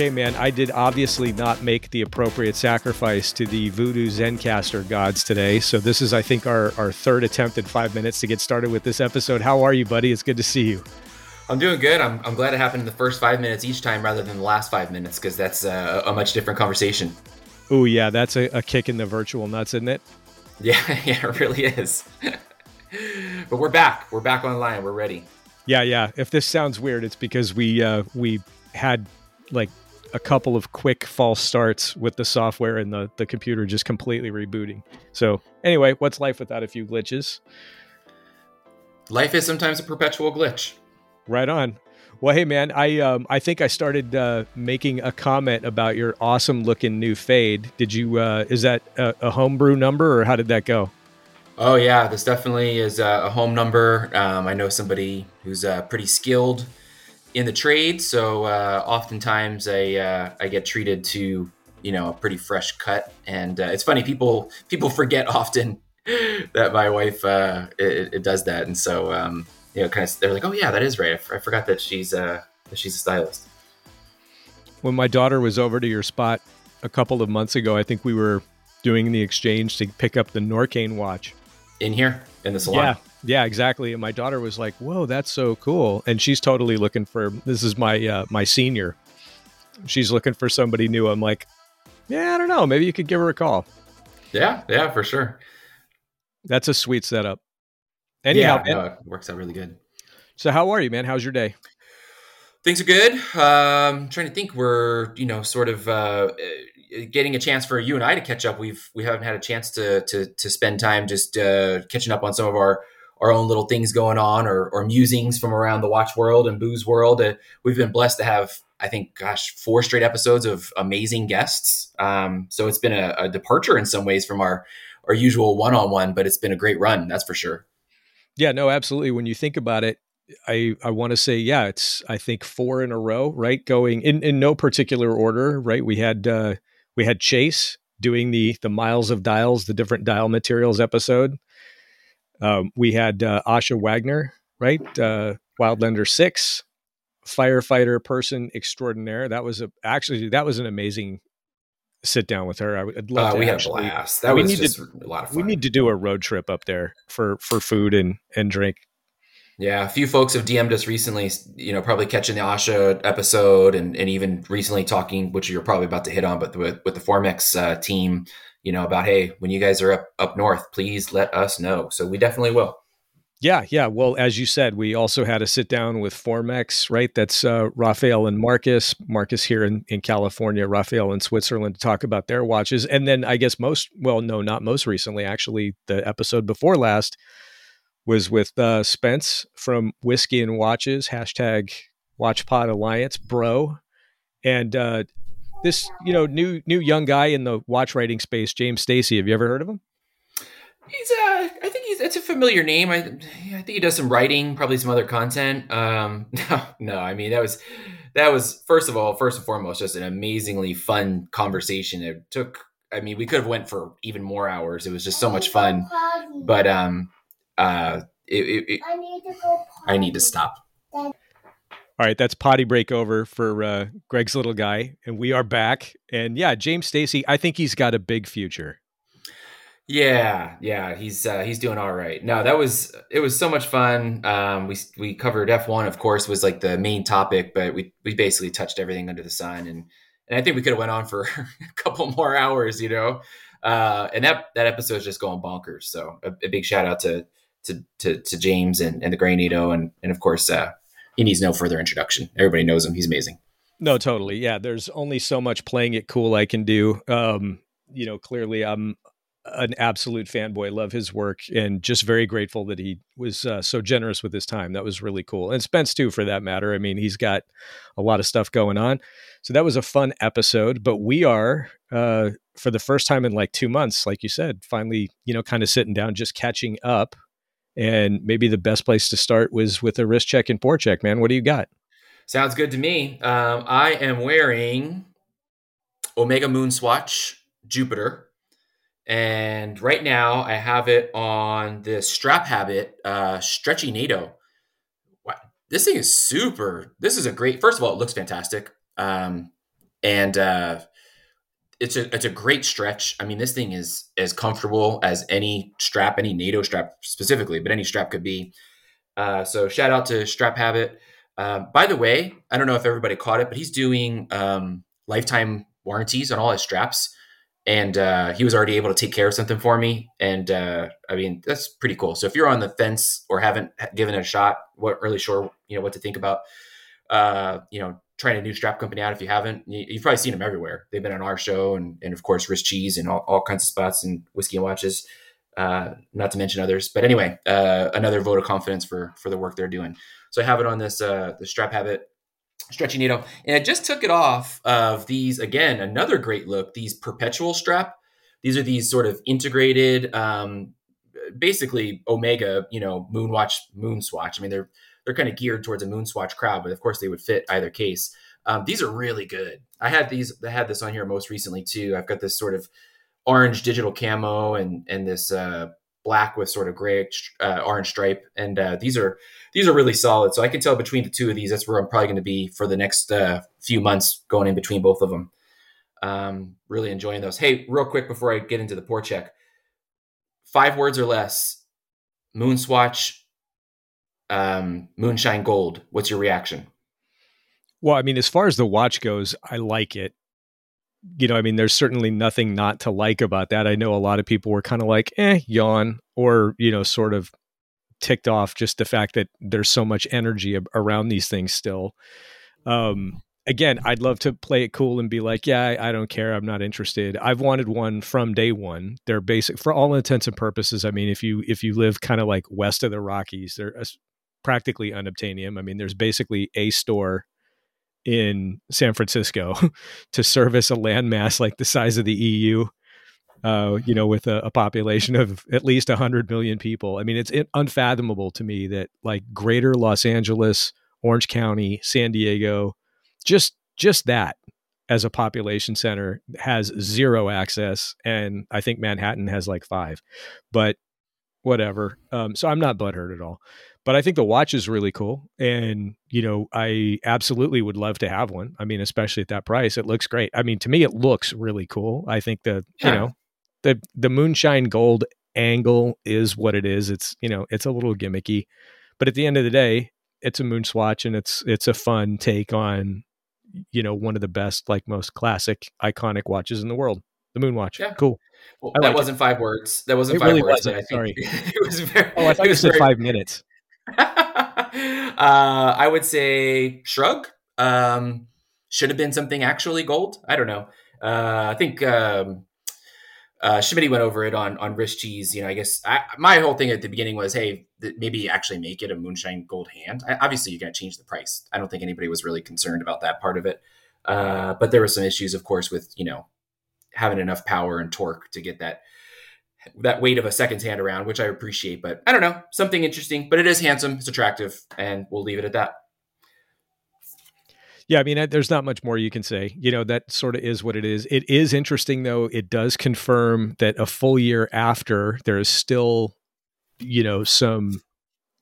Okay, man, I did obviously not make the appropriate sacrifice to the voodoo Zencastr gods today. So, this is, I think, our, our third attempt at five minutes to get started with this episode. How are you, buddy? It's good to see you. I'm doing good. I'm, I'm glad it happened in the first five minutes each time rather than the last five minutes because that's a, a, much different conversation. Oh, yeah, that's a, a kick in the virtual nuts, isn't it? Yeah, yeah, it really is. but we're back. We're back online. We're ready. Yeah, yeah. If this sounds weird, it's because we uh, we had like a couple of quick false starts with the software and the, the computer just completely rebooting. So anyway, what's life without a few glitches? Life is sometimes a perpetual glitch. Right on. Well, hey man, I um, I think I started uh, making a comment about your awesome looking new fade. Did you? Uh, is that a, a homebrew number or how did that go? Oh yeah, this definitely is a, home number. Um, I know somebody who's uh, pretty skilled in the trade, so uh, oftentimes I uh, I get treated to you know a pretty fresh cut, and uh, it's funny people people forget often that my wife uh, it, it, does that, and so um, you know kind of they're like, oh yeah, that is right. I, f- I forgot that she's uh, that she's a stylist. When my daughter was over to your spot a couple of months ago, I think we were doing the exchange to pick up the Norqain watch in here in the salon. Yeah, yeah, exactly. And my daughter was like, "Whoa, that's so cool!" And she's totally looking for. This is my uh, my senior. She's looking for somebody new. I'm like, yeah, I don't know. Maybe you could give her a call. Yeah, yeah, for sure. That's a sweet setup. Anyhow, yeah, no, it works out really good. So, how are you, man? How's your day? Things are good. Um, trying to think. We're you know sort of uh, getting a chance for you and I to catch up. We've we haven't had a chance to to to spend time just uh, catching up on some of our our own little things going on or, or musings from around the watch world and booze world. Uh, we've been blessed to have, I think, gosh, four straight episodes of amazing guests. Um, so it's been a, a, departure in some ways from our our usual one on one, but it's been a great run, that's for sure. Yeah, no, absolutely. When you think about it, I I want to say, yeah, it's I think four in a row, right? Going in in no particular order, right? We had uh, we had Chase doing the the miles of dials, the different dial materials episode. Um, we had uh, Asha Wagner, right? Uh, Wildlander Six, firefighter person extraordinaire. That was a actually that was an amazing sit down with her. I would love uh, to. We actually, had a blast. That was just to, a lot of fun. We need to do a road trip up there for for food and and drink. Yeah, a few folks have DM'd us recently, you know, probably catching the Asha episode and, and even recently talking, which you're probably about to hit on, but with, with the Formex uh, team, you know, about, hey, when you guys are up, up north, please let us know. So we definitely will. Yeah, yeah. Well, as you said, we also had a sit down with Formex, right? That's uh, Raphael and Marcus. Marcus here in, in California, Raphael in Switzerland to talk about their watches. And then I guess most, well, no, not most recently, actually, the episode before last was with uh, Spence from Whiskey and Watches, hashtag WatchPod Alliance, bro. And uh, this, you know, new new young guy in the watch writing space, James Stacey. Have you ever heard of him? He's uh, I think he's it's a familiar name. I I think he does some writing, probably some other content. Um, no, no, I mean that was that was first of all, first and foremost, just an amazingly fun conversation. It took. I mean, we could have went for even more hours. It was just so much fun. But um, uh, it, it, it, I need to go. I need to stop. All right, that's potty break over for uh, Greg's little guy, and we are back. And yeah, James Stacey, I think he's got a big future. Yeah, yeah, he's uh, he's doing all right. No, that was it was so much fun. Um, we we covered F one, of course, was like the main topic, but we we basically touched everything under the sun, and and I think we could have went on for a couple more hours, you know. Uh, and that that episode is just going bonkers. So a, a big shout out to to, to, to James and, and the Grey NATO. And, and of course, uh, he needs no further introduction. Everybody knows him. He's amazing. No, totally. Yeah, there's only so much playing it cool I can do. Um, you know, clearly I'm an absolute fanboy, love his work, and just very grateful that he was uh, so generous with his time. That was really cool. And Spence, too, for that matter. I mean, he's got a lot of stuff going on. So that was a fun episode. But we are, uh, for the first time in like two months, like you said, finally, you know, kind of sitting down, just catching up. And maybe the best place to start was with a wrist check and pore check, man. What do you got? Sounds good to me. Um, I am wearing Omega Moon Swatch Jupiter and right now, I have it on this strap habit, uh, stretchy NATO. Wow. This thing is super. This is a great. First of all, it looks fantastic, um, and uh, it's a it's a great stretch. I mean, this thing is as comfortable as any strap, any NATO strap specifically, but any strap could be. Uh, so shout out to Strap Habit. Uh, by the way, I don't know if everybody caught it, but he's doing um, lifetime warranties on all his straps and uh, he was already able to take care of something for me. And uh, I mean, that's pretty cool. So if you're on the fence or haven't given it a shot, what really sure you know what to think about, uh, you know, trying a new strap company out. If you haven't, you, have probably seen them everywhere. They've been on our show and and of course Wrist Cheese and all, all kinds of spots and whiskey and watches. Uh, not to mention others, but anyway, uh, another vote of confidence for for the work they're doing. So I have it on this uh, the strap habit stretchy NATO. And I just took it off of these, again, another great look, these perpetual strap. These are these sort of integrated, um, basically Omega, you know, Moonwatch, Moon Swatch. I mean, they're they're kind of geared towards a Moonswatch crowd, but of course they would fit either case. Um, these are really good. I had these, I had this on here most recently too. I've got this sort of orange digital camo and and this uh, black with sort of gray uh, orange stripe, and uh, these are these are really solid. So I can tell between the two of these, that's where I'm probably going to be for the next uh, few months, going in between both of them. Um, really enjoying those. Hey, real quick before I get into the pore check, five words or less. Moon swatch, um, moonshine gold. What's your reaction? Well, I mean, as far as the watch goes, I like it you know, I mean, there's certainly nothing not to like about that. I know a lot of people were kind of like, eh, yawn, or, you know, sort of ticked off just the fact that there's so much energy around these things still. Um, again, I'd love to play it cool and be like, yeah, I, I, don't care. I'm not interested. I've wanted one from day one. They're basic for all intents and purposes. I mean, if you, if you live kind of like west of the Rockies, they're practically unobtainium. I mean, there's basically a store in San Francisco to service a landmass like the size of the EU. Uh, you know, with a, a, population of at least 100 million people. I mean, it's unfathomable to me that like greater Los Angeles, Orange County, San Diego, just just that as a population center has zero access and I think Manhattan has like 5. But whatever. Um, so I'm not butthurt at all but I think the watch is really cool. And, you know, I absolutely would love to have one. I mean, especially at that price, it looks great. I mean, to me, it looks really cool. I think the, yeah. you know, the, the moonshine gold angle is what it is. It's, you know, it's a little gimmicky, but at the end of the day, it's a moon swatch and it's, it's a fun take on, you know, one of the best, like most classic iconic watches in the world, the moon watch. Yeah. Cool. Well, that wasn't five words. That wasn't it five really words. Wasn't. Sorry. it was very. Oh, I thought you said very, five minutes. uh, I would say shrug. Um, should have been something actually gold. I don't know. Uh, I think um, uh, went over it on on wrist cheese. You know, I guess I, my whole thing at the beginning was, hey, th- maybe actually make it a moonshine gold hand. I, obviously, you're going to change the price. I don't think anybody was really concerned about that part of it. Uh, but there were some issues, of course, with you know having enough power and torque to get that that weight of a second's hand around, which I appreciate. But I don't know, something interesting. But it is handsome, it's attractive, and we'll leave it at that. Yeah, I mean, there's not much more you can say. You know, that sort of is what it is. It is interesting, though. It does confirm that a full year after, there is still, you know, some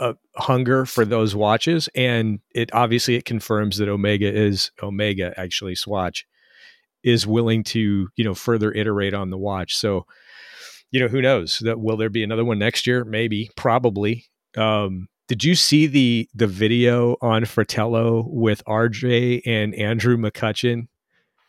uh, hunger for those watches, and it obviously it confirms that Omega is Omega actually Swatch is willing to you know further iterate on the watch. So you know, who knows? That will there be another one next year? Maybe, probably. Um, did you see the the video on Fratello with RJ and Andrew McUtchen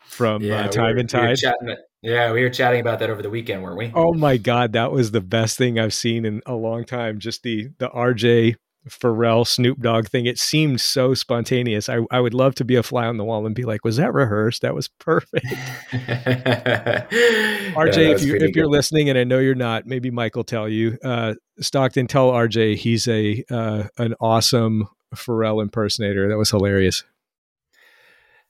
from yeah, uh, Time we and Tide? We yeah, we were chatting about that over the weekend, weren't we? Oh my god, that was the best thing I've seen in a long time. Just the the RJ Pharrell Snoop Dogg thing. It seemed so spontaneous. I, I would love to be a fly on the wall and be like, was that rehearsed? That was perfect. RJ, yeah, if you if you're listening, and I know you're not, maybe Mike will tell you. Uh, Stockton, tell RJ he's a uh, an awesome Pharrell impersonator. That was hilarious.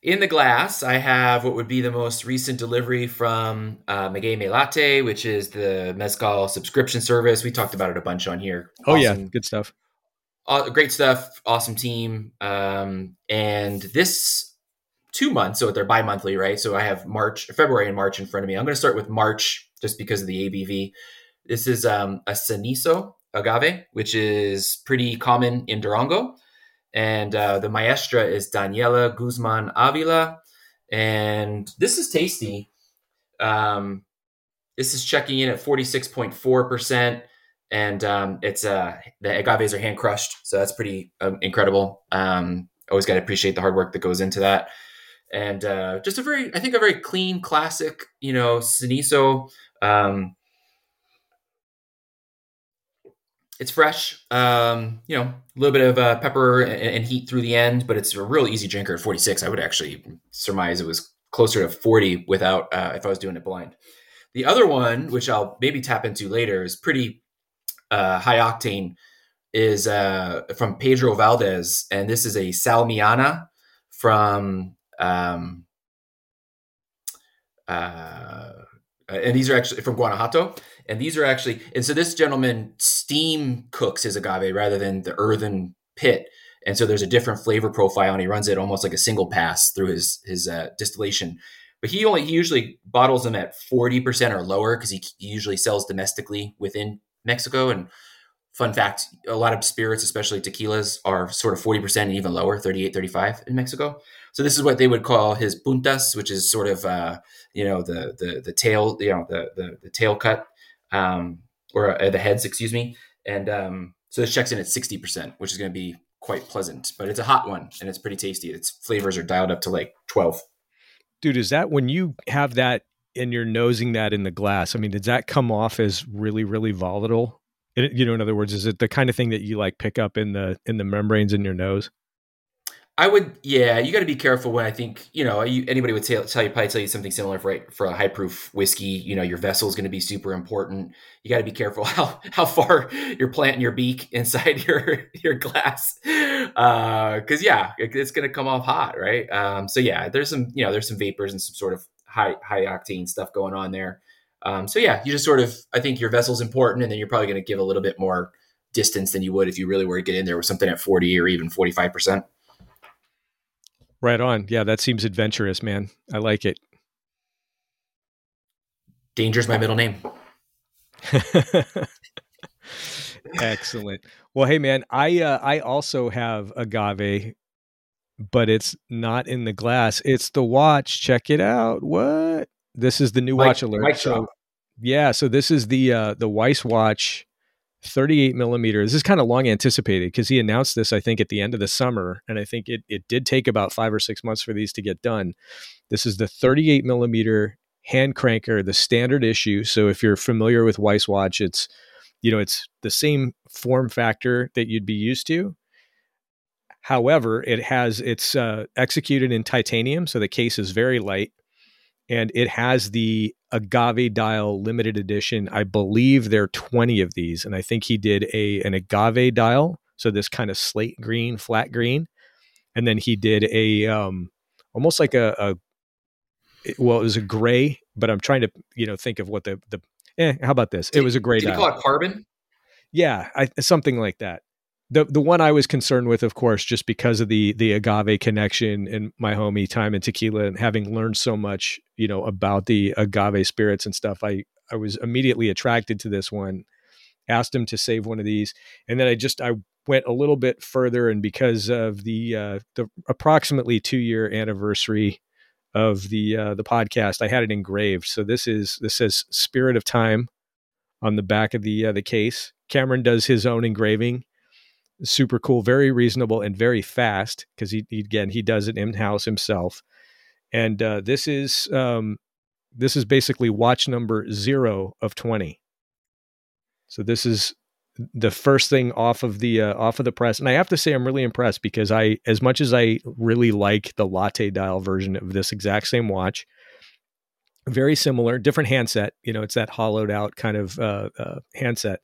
In the glass, I have what would be the most recent delivery from uh, Me Latte, which is the Mezcal subscription service. We talked about it a bunch on here. Oh awesome. yeah, good stuff. Uh, great stuff. Awesome team. Um, and this two months, so they're bi-monthly, right? So I have March, February, and March in front of me. I'm going to start with March just because of the ABV. This is um, a Cenizo agave, which is pretty common in Durango. And uh, the maestra is Daniela Guzman Avila. And this is tasty. Um, this is checking in at 46.4%. And um, it's uh, the agaves are hand crushed. So that's pretty um, incredible. Um, always got to appreciate the hard work that goes into that. And uh, just a very, I think, a very clean, classic, you know, Cenizo. Um, it's fresh. Um, you know, a little bit of uh, pepper and, and, heat through the end, but it's a real easy drinker at 46. I would actually surmise it was closer to 40 without uh, if I was doing it blind. The other one, which I'll maybe tap into later, is pretty uh, high octane. Is uh, from Pedro Valdez, and this is a Salmiana from. Um, uh, and these are actually from Guanajuato and these are actually, and so this gentleman steam cooks his agave rather than the earthen pit. And so there's a different flavor profile, and he runs it almost like a single pass through his his uh, distillation. But he only he usually bottles them at forty percent or lower because he, he usually sells domestically within Mexico. And fun fact, a lot of spirits, especially tequilas, are sort of forty percent and even lower, 38, 35 in Mexico. So this is what they would call his puntas, which is sort of uh, you know the the the tail, you know the the, the tail cut um, or uh, the heads, excuse me. And um, so this checks in at 60%, which is going to be quite pleasant, but it's a hot one and it's pretty tasty. Its flavors are dialed up to like 12. Dude, is that when you have that and you're nosing that in the glass? I mean, does that come off as really, really volatile? It, you know, in other words, is it the kind of thing that you like pick up in the in the membranes in your nose? I would, yeah, you got to be careful when I think, you know, you, anybody would tell, tell you, probably tell you something similar for, for a high proof whiskey. You know, your vessel is going to be super important. You got to be careful how, how far you're planting your beak inside your, your glass. Uh, cause yeah, it, it's going to come off hot. Right. Um, so yeah, there's some, you know, there's some vapors and some sort of high, high octane stuff going on there. Um, so yeah, you just sort of, I think your vessel's important and then you're probably going to give a little bit more distance than you would if you really were to get in there with something at 40 or even 45%. Right on. Yeah, that seems adventurous, man. I like it. Danger's my middle name. Excellent. Well, hey man, I uh, I also have agave, but it's not in the glass. It's the watch. Check it out. What? This is the new Mike, watch alert. Mike so, yeah, so this is the uh, the Weiss watch 38 millimeters. This is kind of long anticipated because he announced this, I think, at the end of the summer. And I think it, it did take about five or six months for these to get done. This is the 38 millimeter hand cranker, the standard issue. So if you're familiar with Weiss watch, it's, you know, it's the same form factor that you'd be used to. However, it has, it's uh, executed in titanium. So the case is very light and it has the agave dial limited edition. I believe there are 20 of these, and I think he did a an agave dial, so this kind of slate green, flat green, and then he did a um, almost like a, a well, it was a gray, but I'm trying to you know think of what the the eh, how about this? Did, it was a gray. Did dial. you call it carbon? Yeah, I, something like that the the one I was concerned with, of course, just because of the the agave connection and my homie time in tequila and having learned so much, you know, about the agave spirits and stuff, I I was immediately attracted to this one. Asked him to save one of these, and then I just I went a little bit further, and because of the uh, the approximately two year anniversary of the uh, the podcast, I had it engraved. So this is this says "Spirit of Time" on the back of the uh, the case. Cameron does his own engraving super cool, very reasonable, and very fast because he, he, again he does it in house himself. And uh, this is um, this is basically watch number zero of twenty. So this is the first thing off of the uh, off of the press, and I have to say I'm really impressed because I, as much as I really like the latte dial version of this exact same watch, very similar, different handset. You know, it's that hollowed out kind of uh, uh, handset,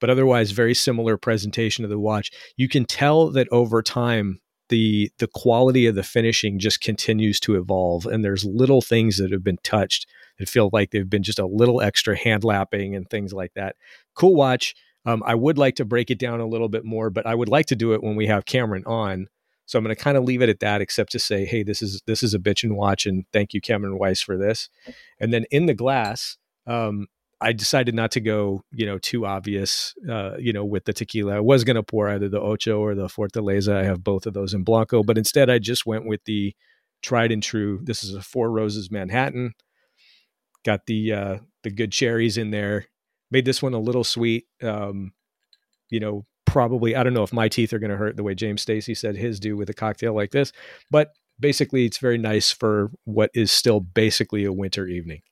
but otherwise very similar presentation of the watch. You can tell that over time the the quality of the finishing just continues to evolve, and there's little things that have been touched that feel like they've been just a little extra hand lapping and things like that. Cool watch. Um, I would like to break it down a little bit more, but I would like to do it when we have Cameron on. So I'm going to kind of leave it at that, except to say, hey, this is this is a bitch and watch, and thank you, Cameron Weiss, for this. And then in the glass, um, I decided not to go, you know, too obvious, uh, you know, with the tequila. I was going to pour either the Ocho or the Fortaleza. I have both of those in Blanco, but instead I just went with the tried and true. This is a Four Roses Manhattan. Got the uh, the good cherries in there. Made this one a little sweet. Um, you know, probably I don't know if my teeth are going to hurt the way James Stacey said his do with a cocktail like this, but basically it's very nice for what is still basically a winter evening.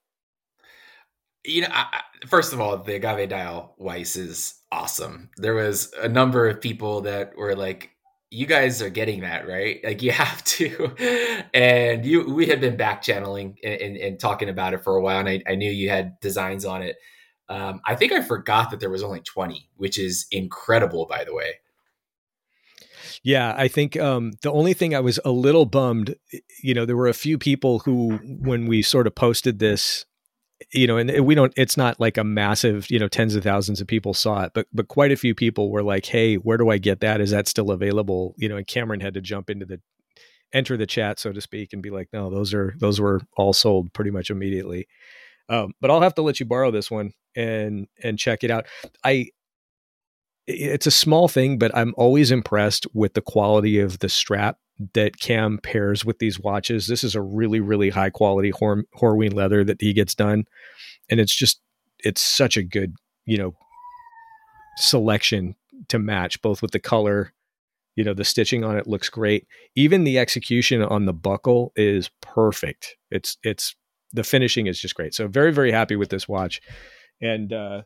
You know, I, first of all, the agave dial Weiss is awesome. There was a number of people that were like, you guys are getting that right? Like you have to. And you we had been back channeling and, and, and, talking about it for a while and I, I knew you had designs on it. Um, i think i forgot that there was only 20 which is incredible by the way. Yeah i think um, the only thing i was a little bummed you know there were a few people who when we sort of posted this you know, and we don't, it's not like a massive, you know, tens of thousands of people saw it, but, but quite a few people were like, Hey, where do I get that? Is that still available? You know, and Cameron had to jump into the, enter the chat, so to speak, and be like, no, those are, those were all sold pretty much immediately. Um, but I'll have to let you borrow this one and, and check it out. I, it's a small thing, but I'm always impressed with the quality of the strap that Cam pairs with these watches. This is a really, really high quality Hor- Horween leather that he gets done. And it's just, it's such a good, you know, selection to match both with the color, you know, the stitching on it looks great. Even the execution on the buckle is perfect. It's, it's, the finishing is just great. So very, very happy with this watch. And, uh,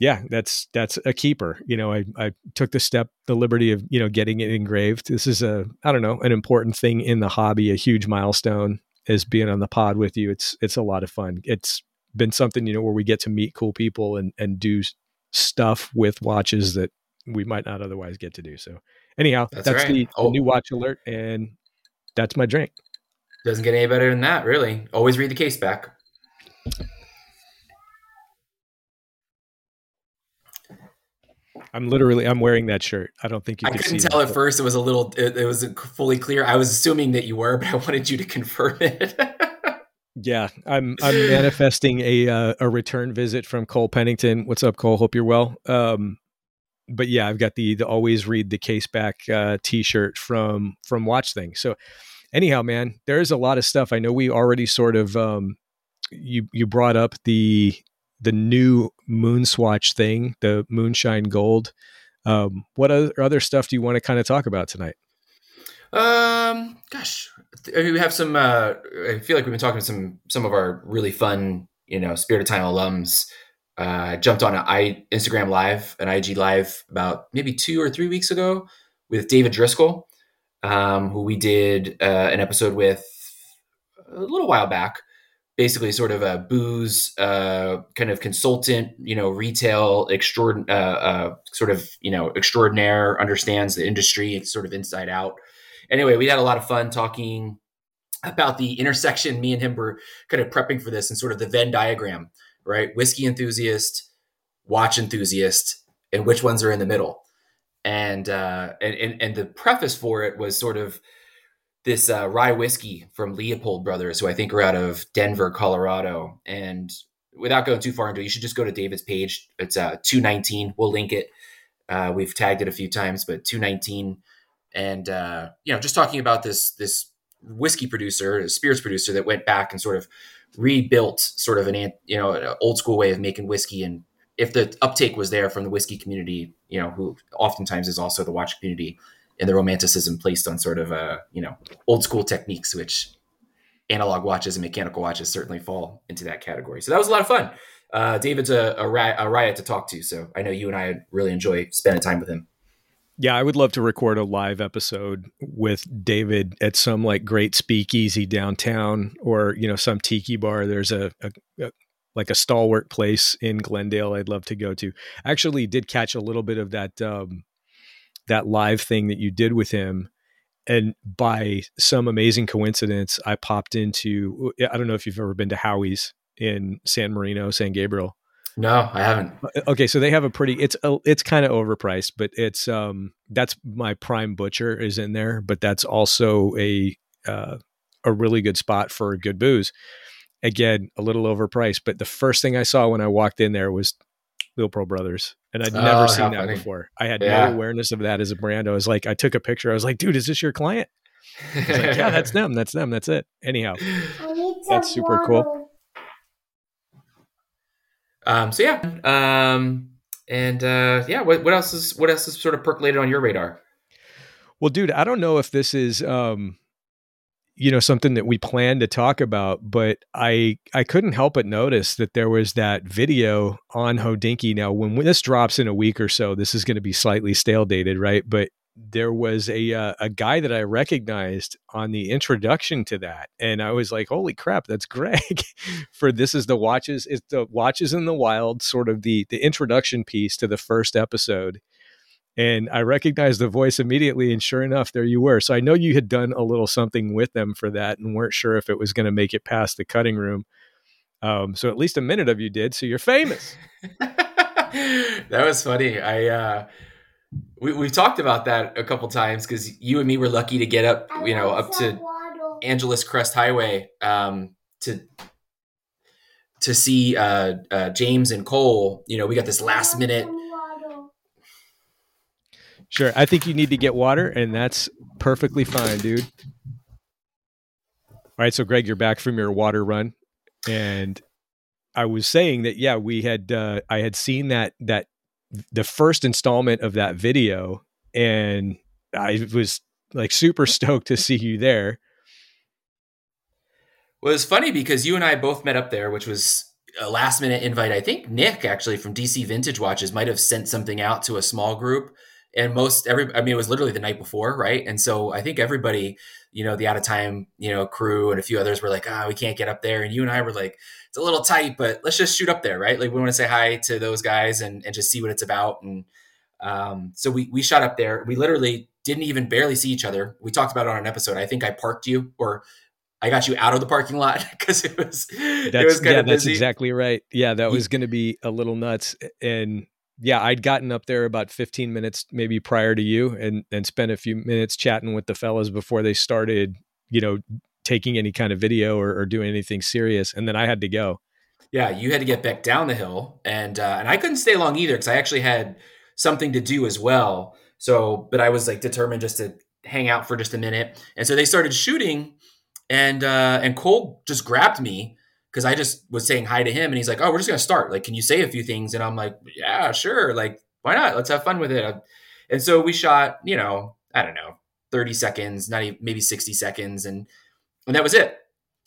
yeah, that's that's a keeper. You know, I I took the step, the liberty of you know getting it engraved. This is a I don't know an important thing in the hobby, a huge milestone as being on the pod with you. It's it's a lot of fun. It's been something you know where we get to meet cool people and and do stuff with watches that we might not otherwise get to do. So anyhow, that's, that's right. the, oh. the new watch alert, and that's my drink. Doesn't get any better than that, really. Always read the case back. I'm literally I'm wearing that shirt. I don't think you. Can. I couldn't tell at first. It was a little. It, it was fully clear. I was assuming that you were, but I wanted you to confirm it. yeah, I'm I'm manifesting a uh, a return visit from Cole Pennington. What's up, Cole? Hope you're well. Um, but yeah, I've got the the always read the case back uh, T-shirt from from Watch Thing. So anyhow, man, there's a lot of stuff. I know we already sort of um, you you brought up the the new Moonswatch thing, the Moonshine Gold. Um, what other, other stuff do you want to kind of talk about tonight? Um, gosh, we have some. Uh, I feel like we've been talking to some some of our really fun, you know, Spirit of Time alums. Uh, jumped on an I Instagram live, an IG live about maybe two or three weeks ago with David Driscoll, um, who we did uh, an episode with a little while back basically sort of a booze uh, kind of consultant, you know, retail uh, uh, sort of you know extraordinaire, understands the industry it's sort of inside out. Anyway, we had a lot of fun talking about the intersection. Me and him were kind of prepping for this and sort of the Venn diagram, right? Whiskey enthusiast, watch enthusiast, and which ones are in the middle. And uh, and and, and the preface for it was sort of this uh, rye whiskey from Leopold Brothers, who I think are out of Denver, Colorado. And without going too far into it, you should just go to David's page. It's uh, 219. We'll link it. Uh, we've tagged it a few times, but 219. And, uh, you know, just talking about this, this whiskey producer, a spirits producer that went back and sort of rebuilt sort of an, you know, an old school way of making whiskey. And if the uptake was there from the whiskey community, you know, who oftentimes is also the watch community, and the romanticism placed on sort of uh, you know old school techniques, which analog watches and mechanical watches certainly fall into that category. So that was a lot of fun. uh, David's a, a, riot, a riot to talk to. So I know you and I really enjoy spending time with him. Yeah, I would love to record a live episode with David at some like great speakeasy downtown or, you know, some tiki bar. There's a, a, a like a stalwart place in Glendale I'd love to go to. I actually did catch a little bit of that um that live thing that you did with him and by some amazing coincidence I popped into I don't know if you've ever been to Howie's in San Marino, San Gabriel. No, I haven't. Uh, okay, so they have a pretty it's a, it's kind of overpriced, but it's um that's my prime butcher is in there, but that's also a uh, a really good spot for good booze. Again, a little overpriced, but the first thing I saw when I walked in there was Leopold Brothers, and I'd never oh, seen that funny. before. I had yeah. no awareness of that as a brand. I was like, I took a picture. I was like, dude, is this your client? like, yeah, that's them. That's them. That's it. Anyhow, that's super cool. Um, so yeah, um, and uh, yeah, what, what else is what else is sort of percolated on your radar? Well, dude, I don't know if this is um, you know something that we planned to talk about, but I I couldn't help but notice that there was that video on Hodinkee Now, when this drops in a week or so, this is going to be slightly stale dated, right? But there was a uh, a guy that I recognized on the introduction to that, and I was like, "Holy crap, that's Greg!" For this is the watches, it's the watches in the wild, sort of the the introduction piece to the first episode, and I recognized the voice immediately, and sure enough, there you were. So I know you had done a little something with them for that, and weren't sure if it was going to make it past the cutting room. Um, so at least a minute of you did, so you're famous. that was funny. I. Uh we, we've talked about that a couple times because you and me were lucky to get up, you know, up to Angeles Crest Highway um, to to see uh, uh, James and Cole. You know, we got this last minute. Sure, I think you need to get water, and that's perfectly fine, dude. All right, so Greg, you're back from your water run, and I was saying that yeah, we had uh, I had seen that that the first installment of that video and I was like super stoked to see you there. Well, it was funny because you and I both met up there, which was a last minute invite. I think Nick actually from DC Vintage Watches might have sent something out to a small group and most every I mean it was literally the night before, right? And so I think everybody, you know, the out of time, you know, crew and a few others were like, ah, oh, we can't get up there. And you and I were like, it's a little tight, but let's just shoot up there, right? Like we want to say hi to those guys and, and just see what it's about. And um, so we we shot up there. We literally didn't even barely see each other. We talked about it on an episode. I think I parked you or I got you out of the parking lot because it was that's, it was kind yeah, of busy. That's exactly right. Yeah, that was going to be a little nuts. And yeah, I'd gotten up there about 15 minutes maybe prior to you and and spent a few minutes chatting with the fellas before they started, you know, taking any kind of video or, or doing anything serious. And then I had to go. Yeah, you had to get back down the hill, and uh, and I couldn't stay long either because I actually had something to do as well. So, but I was like determined just to hang out for just a minute, and so they started shooting, and uh, and Cole just grabbed me because I just was saying hi to him, and he's like, "Oh, we're just gonna start. Like, can you say a few things?" And I'm like, "Yeah, sure. Like, why not? Let's have fun with it." And so we shot, you know, I don't know, 30 seconds, not even maybe 60 seconds, and and that was it.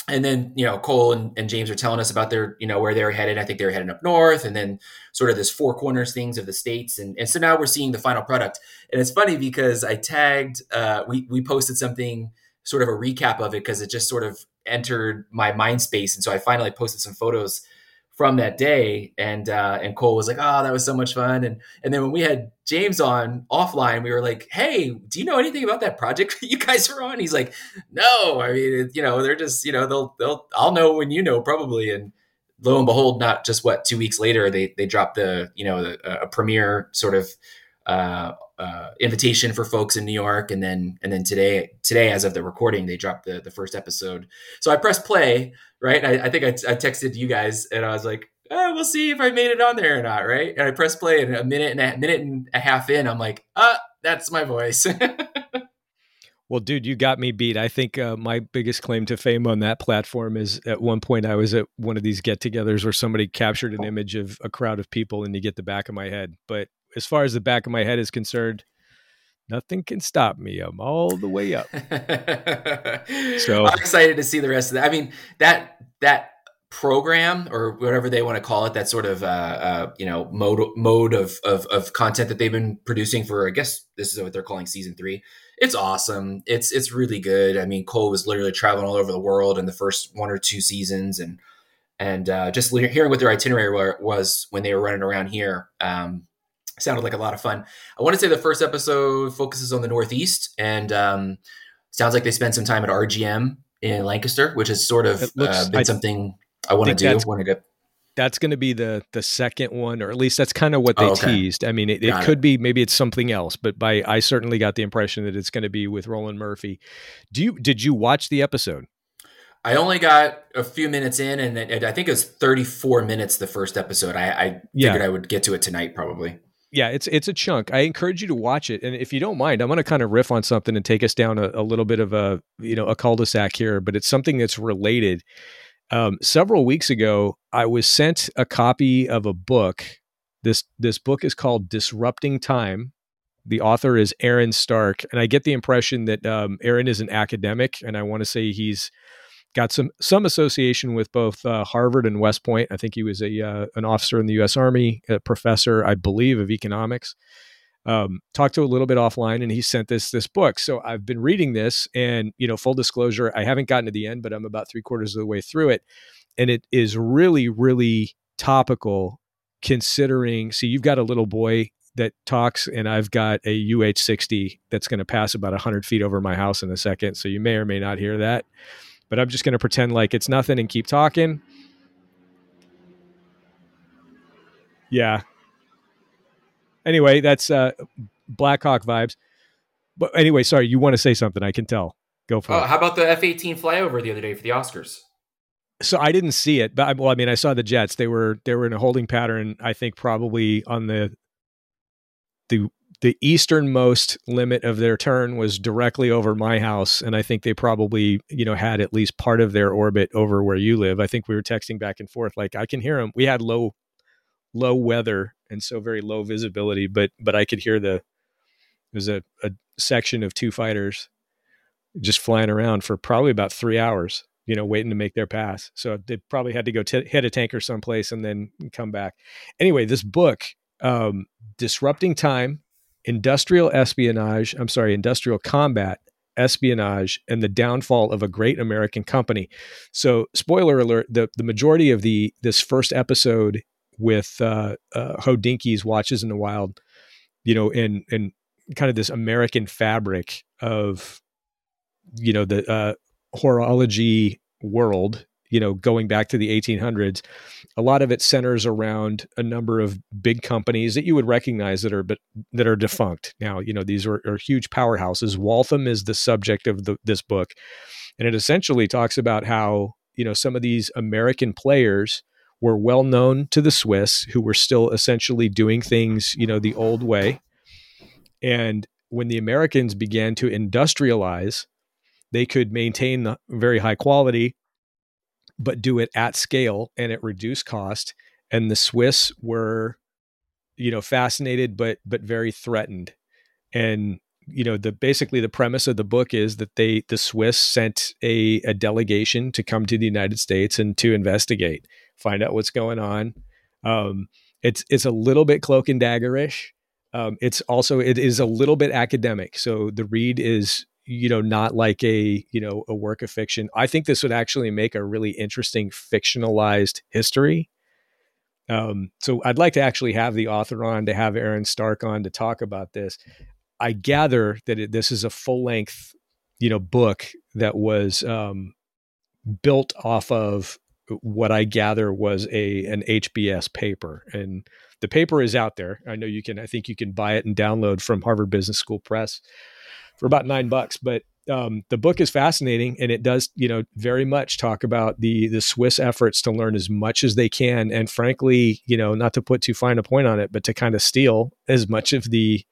And then you know Cole and, and James are telling us about their you know where they're headed. I think they're heading up north, and then sort of this four corners things of the states. And, and so now we're seeing the final product. And it's funny because I tagged, uh, we we posted something sort of a recap of it because it just sort of entered my mind space. And so I finally posted some photos from that day and uh, and Cole was like, "Oh, that was so much fun." And and then when we had James on offline, we were like, "Hey, do you know anything about that project you guys are on?" He's like, "No, I mean, you know, they're just, you know, they'll they'll I'll know when you know probably." And lo and behold, not just what two weeks later they they dropped the you know the, a premiere sort of uh, uh, invitation for folks in New York, and then and then today today as of the recording, they dropped the the first episode. So I pressed play, right? I, I, think I, I texted you guys, and I was like, oh, "We'll see if I made it on there or not," right? And I pressed play, and a minute and a minute and a half in, I'm like, "Ah, that's my voice." Well, dude, you got me beat. I think uh, my biggest claim to fame on that platform is at one point I was at one of these get togethers where somebody captured an image of a crowd of people and you get the back of my head. But as far as the back of my head is concerned, nothing can stop me. I'm all the way up. so I'm excited to see the rest of that. I mean, that that program or whatever they want to call it that sort of uh, uh, you know mode mode of, of, of content that they've been producing for i guess this is what they're calling season three it's awesome it's it's really good i mean cole was literally traveling all over the world in the first one or two seasons and and uh, just hearing what their itinerary was when they were running around here um, sounded like a lot of fun i want to say the first episode focuses on the northeast and um, sounds like they spent some time at rgm in lancaster which has sort of looks, uh, been I, something I want to do. Want to get. That's going to be the the second one, or at least that's kind of what they oh, okay. teased. I mean, it, it could it. be maybe it's something else, but by I certainly got the impression that it's going to be with Roland Murphy. Do you did you watch the episode? I only got a few minutes in, and it, I think it was 34 minutes the first episode. I, I yeah. figured I would get to it tonight, probably. Yeah, it's it's a chunk. I encourage you to watch it, and if you don't mind, I'm going to kind of riff on something and take us down a, a little bit of a you know a cul-de-sac here, but it's something that's related. Um, several weeks ago, I was sent a copy of a book. This this book is called Disrupting Time. The author is Aaron Stark, and I get the impression that um, Aaron is an academic, and I want to say he's got some some association with both uh, Harvard and West Point. I think he was a uh, an officer in the U.S. Army, a professor, I believe, of economics um, talked to a little bit offline and he sent this this book so i've been reading this and you know full disclosure i haven't gotten to the end but i'm about three quarters of the way through it and it is really really topical considering see you've got a little boy that talks and i've got a uh60 that's going to pass about 100 feet over my house in a second so you may or may not hear that but i'm just going to pretend like it's nothing and keep talking yeah anyway, that's uh, Blackhawk vibes. But anyway, sorry, you want to say something? I can tell. Go for uh, it. How about the F eighteen flyover the other day for the Oscars? So I didn't see it, but well, I mean, I saw the Jets. They were they were in a holding pattern. I think probably on the the the easternmost limit of their turn was directly over my house, and I think they probably you know had at least part of their orbit over where you live. I think we were texting back and forth, like I can hear them. We had low low weather and so very low visibility. But but I could hear the there's a, a section of two fighters just flying around for probably about three hours, you know, waiting to make their pass. So they probably had to go t- hit a tanker someplace and then come back. Anyway, this book, um, Disrupting Time, Industrial Espionage, I'm sorry, Industrial Combat, Espionage, and the Downfall of a Great American Company. So, spoiler alert, the, the majority of the this first episode with uh, uh, Hodinkee's Watches in the Wild, you know, in in kind of this American fabric of, you know, the uh, horology world, you know, going back to the 1800s, a lot of it centers around a number of big companies that you would recognize that are but that are defunct now. You know, these are, are huge powerhouses. Waltham is the subject of the, this book, and it essentially talks about how you know some of these American players were well known to the Swiss, who were still essentially doing things, you know, the old way. And when the Americans began to industrialize, they could maintain the very high quality, but do it at scale and at reduced cost. And the Swiss were, you know, fascinated but but very threatened. And you know the basically the premise of the book is that they the Swiss sent a, a delegation to come to the United States and to investigate find out what's going on. Um, it's it's a little bit cloak and daggerish. Um, it's also it is a little bit academic. So the read is you know not like a you know a work of fiction. I think this would actually make a really interesting fictionalized history. Um, so I'd like to actually have the author on to have Aaron Stark on to talk about this. I gather that it, this is a full length you know book that was um, built off of what I gather was a an HBS paper, and the paper is out there. I know you can. I think you can buy it and download from Harvard Business School Press for about nine bucks. But um, the book is fascinating, and it does, you know, very much talk about the the Swiss efforts to learn as much as they can, and frankly, you know, not to put too fine a point on it, but to kind of steal as much of the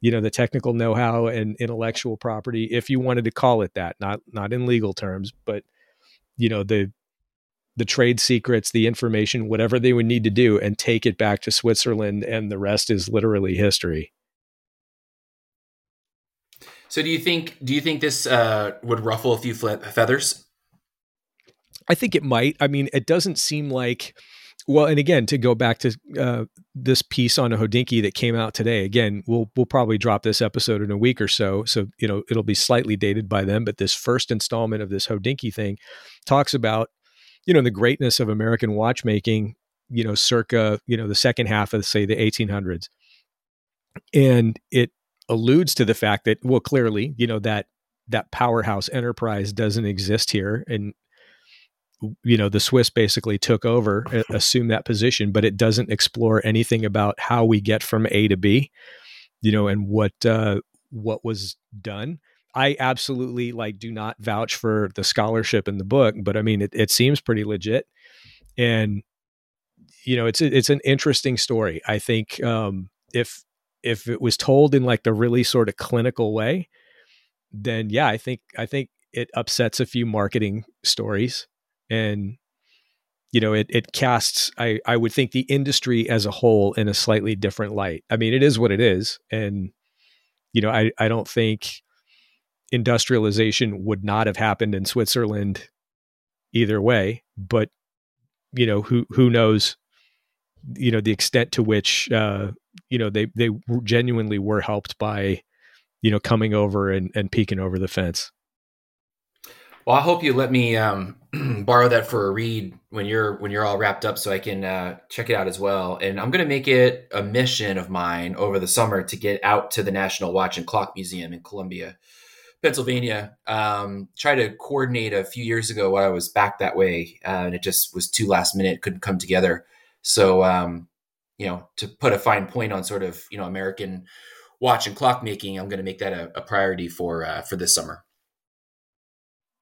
you know the technical know-how and intellectual property if you wanted to call it that not not in legal terms but you know the the trade secrets, the information, whatever they would need to do, and take it back to Switzerland, and the rest is literally history. So, do you think do you think this uh, would ruffle a few feathers? I think it might. I mean, it doesn't seem like. Well, and again, to go back to uh, this piece on a Hodinkee that came out today. Again, we'll we'll probably drop this episode in a week or so, so you know it'll be slightly dated by then. But this first installment of this Hodinkee thing talks about you know the greatness of American watchmaking. You know, circa you know the second half of say the 1800s, and it alludes to the fact that well, clearly you know that that powerhouse enterprise doesn't exist here, and you know the Swiss basically took over, assumed that position, but it doesn't explore anything about how we get from A to B, you know, and what uh, what was done. I absolutely like do not vouch for the scholarship in the book, but I mean it, it seems pretty legit, and you know it's it's an interesting story. I think um, if if it was told in like the really sort of clinical way, then yeah, I think I think it upsets a few marketing stories. And you know it it casts I I would think the industry as a whole in a slightly different light. I mean, it is what it is, and you know I I don't think industrialization would not have happened in Switzerland either way, but you know who who knows you know the extent to which uh you know they they genuinely were helped by you know coming over and and peeking over the fence well, I hope you let me um, borrow that for a read when you're when you're all wrapped up, so I can uh, check it out as well. And I'm going to make it a mission of mine over the summer to get out to the National Watch and Clock Museum in Columbia, Pennsylvania. Um, try to coordinate a few years ago while I was back that way, uh, and it just was too last minute, couldn't come together. So, um, you know, to put a fine point on sort of you know American watch and clock making, I'm going to make that a, a priority for uh, for this summer.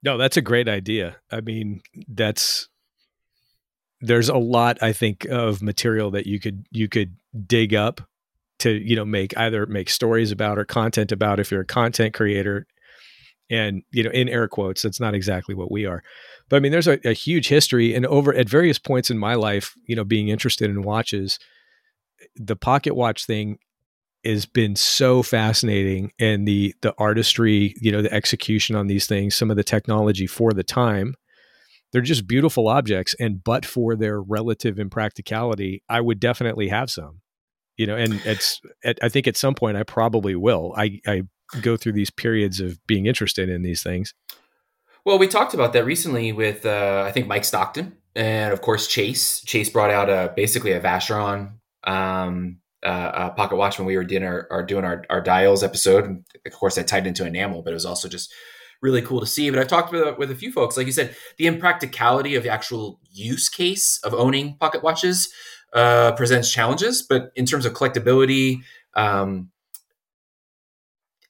No, that's a great idea. I mean, that's there's a lot I think of material that you could you could dig up to, you know, make either make stories about or content about if you're a content creator. And, you know, in air quotes, that's not exactly what we are. But I mean, there's a, a huge history and over at various points in my life, you know, being interested in watches, the pocket watch thing has been so fascinating and the the artistry you know the execution on these things some of the technology for the time they're just beautiful objects and but for their relative impracticality i would definitely have some you know and it's i think at some point i probably will i i go through these periods of being interested in these things well we talked about that recently with uh, i think mike stockton and of course chase chase brought out a basically a vacheron um, uh, pocket watch when we were doing our, our doing our, our dials episode. And of course, that tied into enamel, but it was also just really cool to see. But I've talked with, with a few folks, like you said, the impracticality of the actual use case of owning pocket watches uh, presents challenges. But in terms of collectability, um,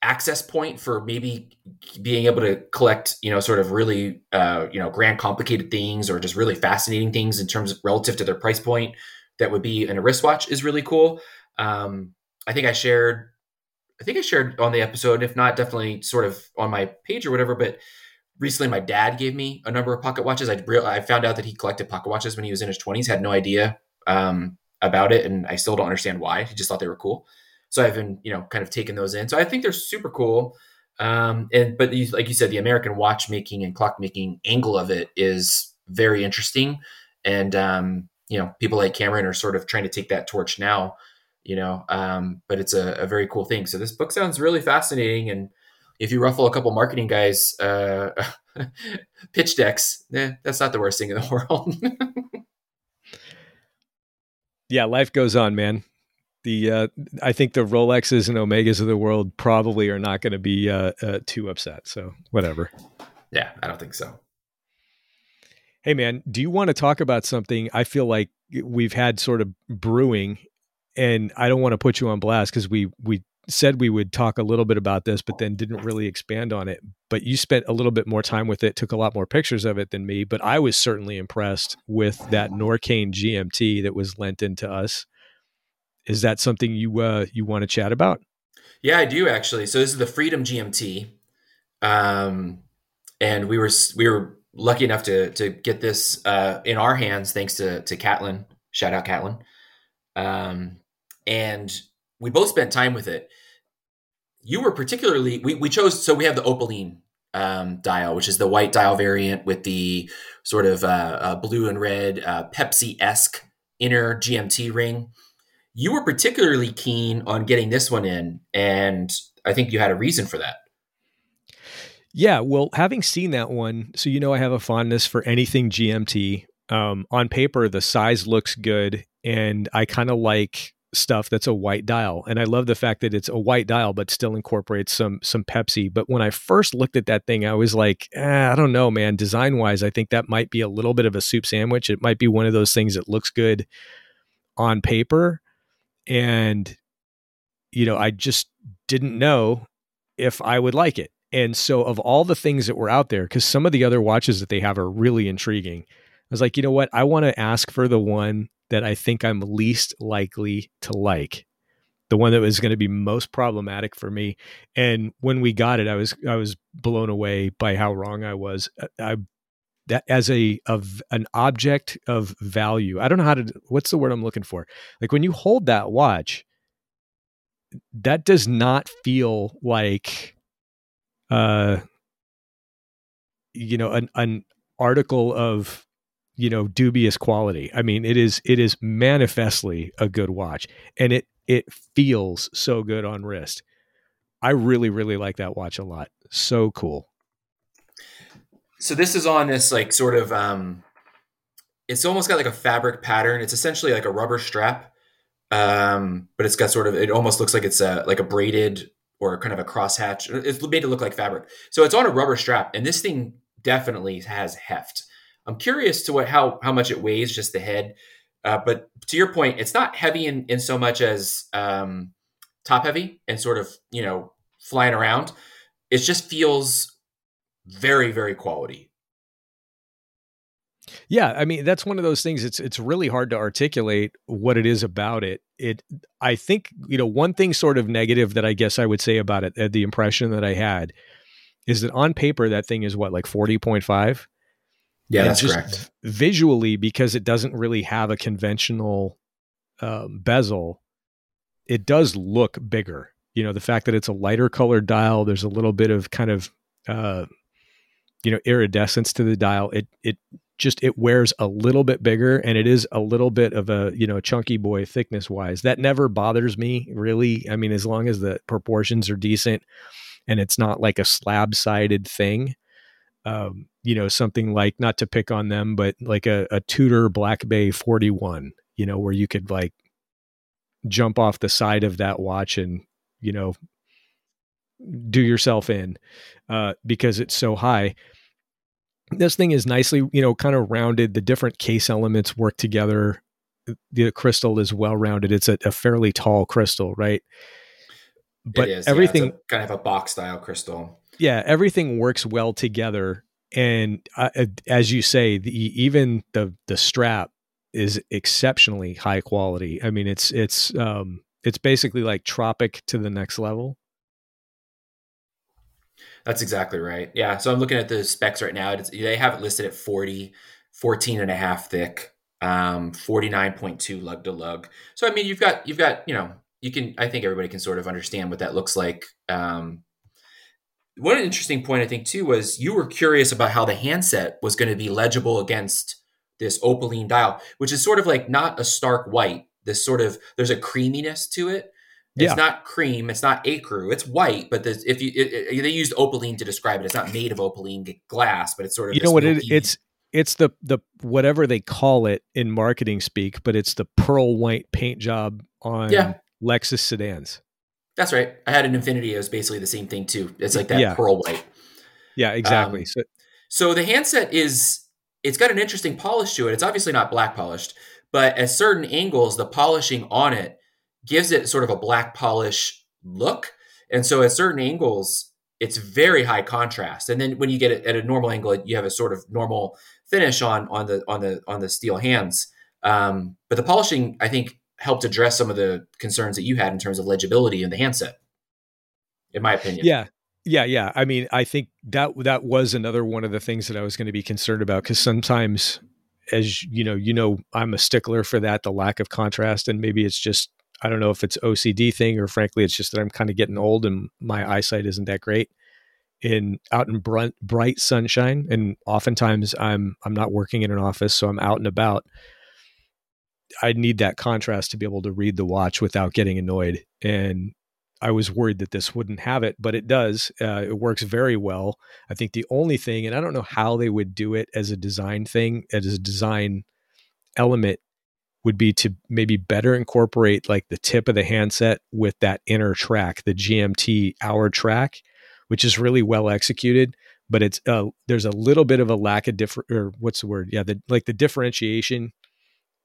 access point for maybe being able to collect, you know, sort of really, uh, you know, grand, complicated things or just really fascinating things in terms of relative to their price point that would be in a wristwatch is really cool. Um, I think I shared, I think I shared on the episode, if not definitely sort of on my page or whatever. But recently, my dad gave me a number of pocket watches. I I found out that he collected pocket watches when he was in his twenties. Had no idea um, about it, and I still don't understand why. He just thought they were cool. So I've been, you know, kind of taking those in. So I think they're super cool. Um, and but like you said, the American watchmaking and clockmaking angle of it is very interesting. And um, you know, people like Cameron are sort of trying to take that torch now you know um, but it's a, a, very cool thing so this book sounds really fascinating and if you ruffle a couple marketing guys uh, pitch decks eh, that's not the worst thing in the world yeah life goes on man the uh, i think the rolexes and omegas of the world probably are not going to be uh, uh, too upset so whatever yeah i don't think so hey man do you want to talk about something i feel like we've had sort of brewing and I don't want to put you on blast because we we said we would talk a little bit about this, but then didn't really expand on it. But you spent a little bit more time with it, took a lot more pictures of it than me. But I was certainly impressed with that Norqain GMT that was lent into us. Is that something you uh, you want to chat about? Yeah, I do actually. So this is the Freedom GMT, um, and we were we were lucky enough to to get this uh, in our hands thanks to to Catlin. Shout out Catlin. Um, and we both spent time with it. You were particularly we, we chose so we have the opaline um, dial, which is the white dial variant with the sort of uh, uh, blue and red uh, Pepsi esque inner GMT ring. You were particularly keen on getting this one in, and I think you had a reason for that. Yeah, well, having seen that one, so you know I have a fondness for anything GMT. Um, on paper, the size looks good, and I kind of like stuff that's a white dial and i love the fact that it's a white dial but still incorporates some some pepsi but when i first looked at that thing i was like eh, i don't know man design wise i think that might be a little bit of a soup sandwich it might be one of those things that looks good on paper and you know i just didn't know if i would like it and so of all the things that were out there because some of the other watches that they have are really intriguing i was like you know what i want to ask for the one that I think I'm least likely to like. The one that was going to be most problematic for me. And when we got it, I was I was blown away by how wrong I was. I that as a of an object of value. I don't know how to what's the word I'm looking for. Like when you hold that watch, that does not feel like uh you know an an article of you know dubious quality i mean it is it is manifestly a good watch and it it feels so good on wrist i really really like that watch a lot so cool so this is on this like sort of um it's almost got like a fabric pattern it's essentially like a rubber strap um but it's got sort of it almost looks like it's a like a braided or kind of a crosshatch it's made to look like fabric so it's on a rubber strap and this thing definitely has heft I'm curious to what how how much it weighs, just the head. Uh, but to your point, it's not heavy in, in so much as um, top heavy and sort of you know flying around. It just feels very very quality. Yeah, I mean that's one of those things. It's it's really hard to articulate what it is about it. It I think you know one thing sort of negative that I guess I would say about it, uh, the impression that I had, is that on paper that thing is what like forty point five. Yeah, and that's correct. Visually, because it doesn't really have a conventional um, bezel, it does look bigger. You know, the fact that it's a lighter colored dial, there's a little bit of kind of, uh, you know, iridescence to the dial. It it just it wears a little bit bigger, and it is a little bit of a you know chunky boy thickness wise. That never bothers me really. I mean, as long as the proportions are decent, and it's not like a slab sided thing um, you know, something like not to pick on them, but like a, a Tudor Black Bay 41, you know, where you could like jump off the side of that watch and, you know, do yourself in uh, because it's so high. This thing is nicely, you know, kind of rounded. The different case elements work together. The crystal is well rounded. It's a, a fairly tall crystal, right? But everything yeah, kind of a box style crystal yeah, everything works well together. And uh, as you say, the, even the the strap is exceptionally high quality. I mean, it's it's um, it's basically like Tropic to the next level. That's exactly right. Yeah. So I'm looking at the specs right now. It's, they have it listed at 40, 14 and a half thick, um, 49.2 lug to lug. So, I mean, you've got, you've got, you know, you can, I think everybody can sort of understand what that looks like. Um, one interesting point I think too was you were curious about how the handset was going to be legible against this opaline dial, which is sort of like not a stark white. This sort of there's a creaminess to it. It's yeah. not cream. It's not ecru. It's white, but if you it, it, they used opaline to describe it, it's not made of opaline glass, but it's sort of you know what it, it's it's the the whatever they call it in marketing speak, but it's the pearl white paint job on yeah. Lexus sedans. That's right. I had an Infiniti. It was basically the same thing too. It's like that yeah. pearl white. Yeah, exactly. Um, so, so the handset is it's got an interesting polish to it. It's obviously not black polished, but at certain angles, the polishing on it gives it sort of a black polish look. And so at certain angles, it's very high contrast. And then when you get it at a normal angle, you have a sort of normal finish on on the on the on the steel hands. Um, but the polishing, I think, helped address some of the concerns that you had in terms of legibility in the handset in my opinion yeah yeah yeah i mean i think that that was another one of the things that i was going to be concerned about because sometimes as you know you know i'm a stickler for that the lack of contrast and maybe it's just i don't know if it's ocd thing or frankly it's just that i'm kind of getting old and my eyesight isn't that great in out in bright, sunshine and oftentimes I'm I'm not working in an office so I'm out and about I need that contrast to be able to read the watch without getting annoyed and I was worried that this wouldn't have it, but it does. Uh, it works very well. I think the only thing, and I don't know how they would do it as a design thing, as a design element, would be to maybe better incorporate like the tip of the handset with that inner track, the GMT hour track, which is really well executed. But it's uh, there's a little bit of a lack of different, or what's the word? Yeah, the like the differentiation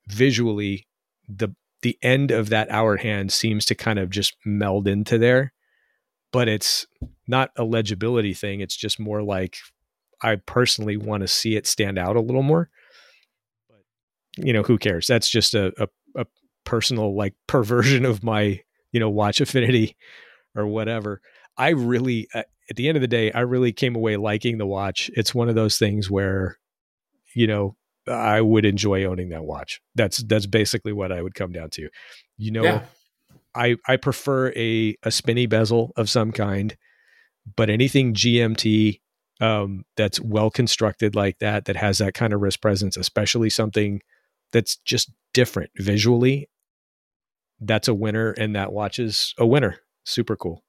visually. The the end of that hour hand seems to kind of just meld into there, but it's not a legibility thing. It's just more like I personally want to see it stand out a little more. You know, who cares? That's just a, a, a personal like perversion of my you know watch affinity or whatever. I really, uh, at the end of the day, I really came away liking the watch. It's one of those things where, you know, I would enjoy owning that watch. That's that's basically what I would come down to. You know, yeah. I I prefer a a spinny bezel of some kind, but anything GMT um, that's well constructed like that, that has that kind of wrist presence, especially something that's just different visually, that's a winner, and that watch is a winner. Super cool.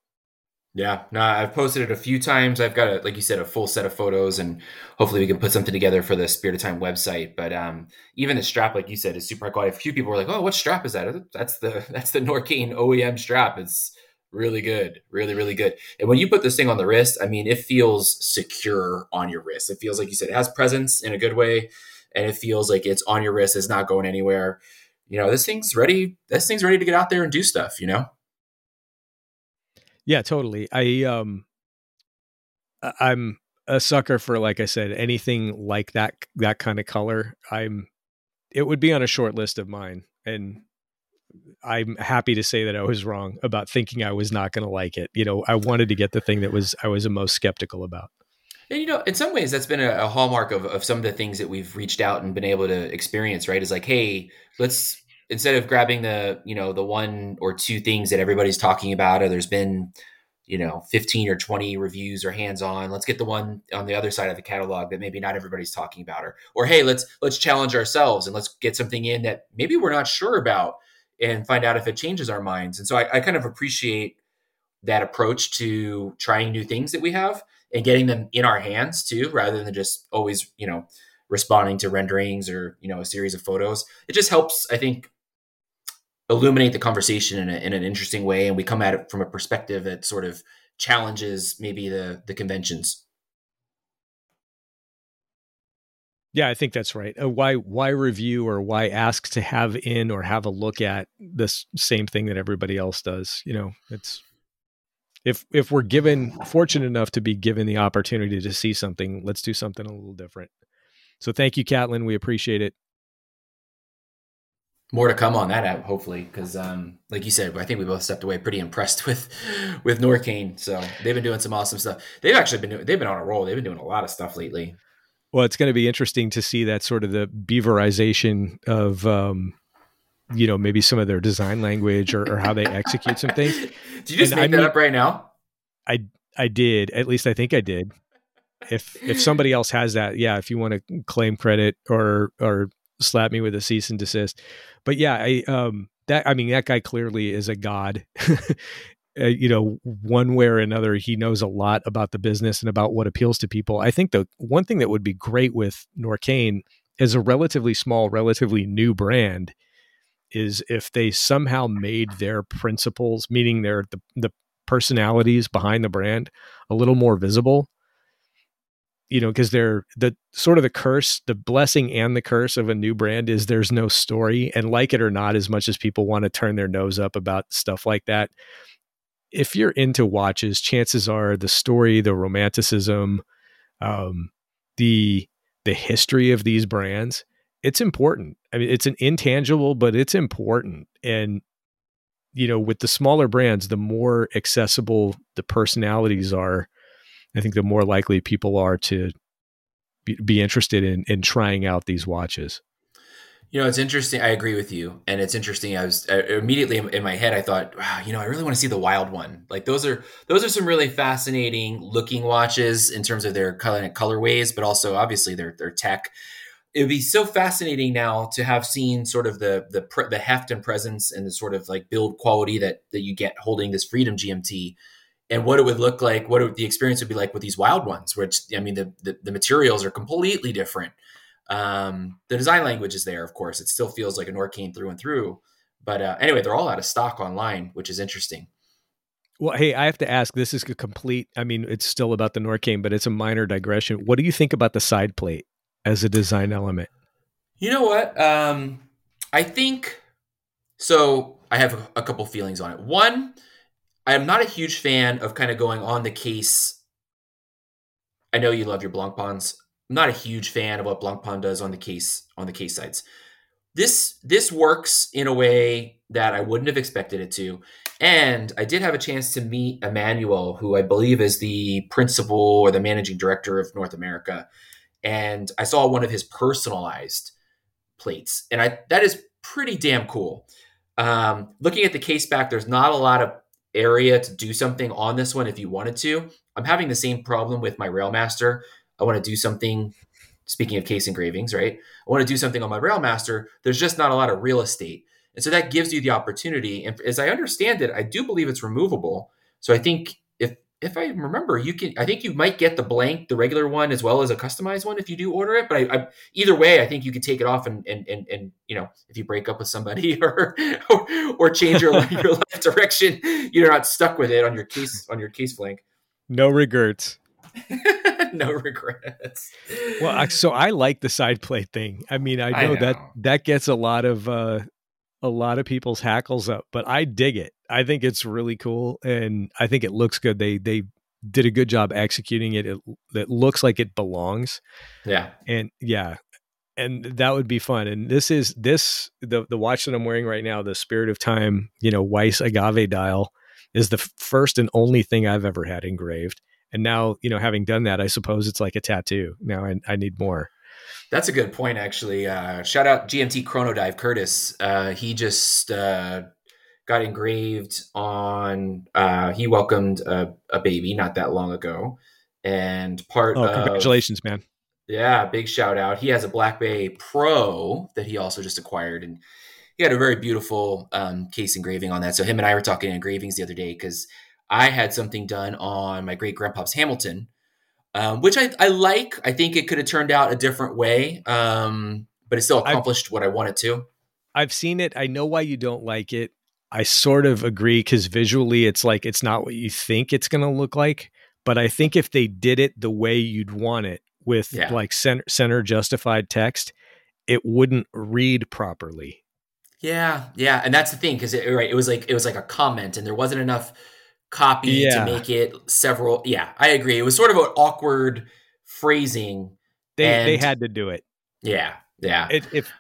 Yeah, no, I've posted it a few times. I've got a, like you said, a full set of photos, and hopefully we can put something together for the Spirit of Time website. But um, even the strap, like you said, is super high quality. A few people were like, "Oh, what strap is that?" That's the that's the Norqain OEM strap. It's really good, really really good. And when you put this thing on the wrist, I mean, it feels secure on your wrist. It feels like you said, it has presence in a good way, and it feels like it's on your wrist. It's not going anywhere. You know, this thing's ready. This thing's ready to get out there and do stuff. You know. Yeah, totally. I um I'm a sucker for like I said, anything like that that kind of color. I'm it would be on a short list of mine and I'm happy to say that I was wrong about thinking I was not going to like it. You know, I wanted to get the thing that was I was the most skeptical about. And you know, in some ways, that's been a, a, hallmark of, of some of the things that we've reached out and been able to experience. Right? Is like, hey, let's instead of grabbing the you know the one or two things that everybody's talking about or there's been you know 15 or 20 reviews or hands on let's get the one on the other side of the catalog that maybe not everybody's talking about or or hey let's let's challenge ourselves and let's get something in that maybe we're not sure about and find out if it changes our minds and so I, I kind of appreciate that approach to trying new things that we have and getting them in our hands too rather than just always you know responding to renderings or you know a series of photos. It just helps i think illuminate the conversation in, a, in an interesting way and we come at it from a perspective that sort of challenges maybe the the conventions. Yeah i think that's right. Uh, why why review or why ask to have in or have a look at this same thing that everybody else does? You know it's if if we're given fortunate enough to be given the opportunity to see something let's do something a little different so thank you catlin we appreciate it more to come on that app, hopefully, because um, like you said, I think we both stepped away pretty impressed with with Norqain. So they've been doing some awesome stuff. They've actually been doing, they've been on a roll. They've been doing a lot of stuff lately. Well, it's going to be interesting to see that sort of the beaverization of, um, you know, maybe some of their design language or, or how they execute some things. did you just and make I that mean, up right now? I I did. At least I think I did. If if somebody else has that, yeah. If you want to claim credit or or slap me with a cease and desist. But yeah, I um that I mean that guy clearly is a god. uh, you know, one way or another, he knows a lot about the business and about what appeals to people. I think the one thing that would be great with Norqain is a relatively small, relatively new brand is if they somehow made their principles, meaning their the, the personalities behind the brand, a little more visible. You know because they're the sort of the curse the blessing and the curse of a new brand is there's no story and like it or not as much as people want to turn their nose up about stuff like that if you're into watches chances are the story the romanticism um, the the history of these brands it's important i mean it's an intangible but it's important and you know with the smaller brands the more accessible the personalities are I think the more likely people are to be, be interested in in trying out these watches. You know, it's interesting. I agree with you, and it's interesting. I was I, immediately in, my head. I thought, wow, you know, I really want to see the wild one. Like those are those are some really fascinating looking watches in terms of their color colorways, but also obviously their their tech. It would be so fascinating now to have seen sort of the the the heft and presence and the sort of like build quality that that you get holding this Freedom GMT, and what it would look like, what it, the experience would be like with these wild ones. Which I mean, the, the, the materials are completely different um, the design language is there, of course. It still feels like a Norqain through and through. But uh, anyway, they're all out of stock online, which is interesting. Well, hey, I have to ask. This is a complete. I mean, it's still about the Norqain, but it's a minor digression. What do you think about the side plate as a design element? You know what? Um, I think so. I have a, couple feelings on it. One, I am not a huge fan of kind of going on the case. I know you love your Blancpains. I'm not a huge fan of what Blancpain does on the case on the case sides. This this works in a way that I wouldn't have expected it to. And I did have a chance to meet Emmanuel, who I believe is the principal or the managing director of North America. And I saw one of his personalized plates. And I that is pretty damn cool. Um, looking at the case back, there's not a lot of area to do something on this one if you wanted to. I'm having the same problem with my Railmaster I want to do something. Speaking of case engravings, right? I want to do something on my Railmaster. There's just not a lot of real estate, and so that gives you the opportunity. And as I understand it, I do believe it's removable. So I think if I remember, you can. I think you might get the blank, the regular one, as well as a customized one if you do order it. But I, I, either way, I think you could take it off and and and, and you know, if you break up with somebody or or, or change your your life direction, you're not stuck with it on your case on your case blank. No regrets. no regrets. Well, I, so I like the side plate thing. I mean, I know, I know, that that gets a lot of uh, a lot of people's hackles up, but I dig it. I think it's really cool, and I think it looks good. They they did a good job executing it. It, it looks like it belongs. Yeah, and yeah, and that would be fun. And this is this the the watch that I'm wearing right now, the Spirit of Time, you know, Weiss agave dial, is the first and only thing I've ever had engraved and now you know having done that i suppose it's like a tattoo now i, I need more that's a good point actually. Uh, shout out gmt chronodive curtis. Uh, he just uh, got engraved on uh, he welcomed a, a, baby not that long ago. And part oh congratulations of, man. Yeah big shout out. He has a black bay pro that he also just acquired and he had a very beautiful um, case engraving on that. So him and i were talking engravings the other day because I had something done on my great grandpa's Hamilton, um, which I, I, like. I think it could have turned out a different way, um, but it still accomplished I've, what I wanted to. I've seen it. I know why you don't like it. I sort of agree because visually it's like it's not what you think it's going to look like. But I think if they did it the way you'd want it with yeah. like center, center justified text, it wouldn't read properly. Yeah, yeah, and that's the thing because it, right, it was like it was like a comment, and there wasn't enough copy yeah. to make it several. Yeah, I agree. It was sort of an awkward phrasing. They and, they had to do it. Yeah, yeah. It, if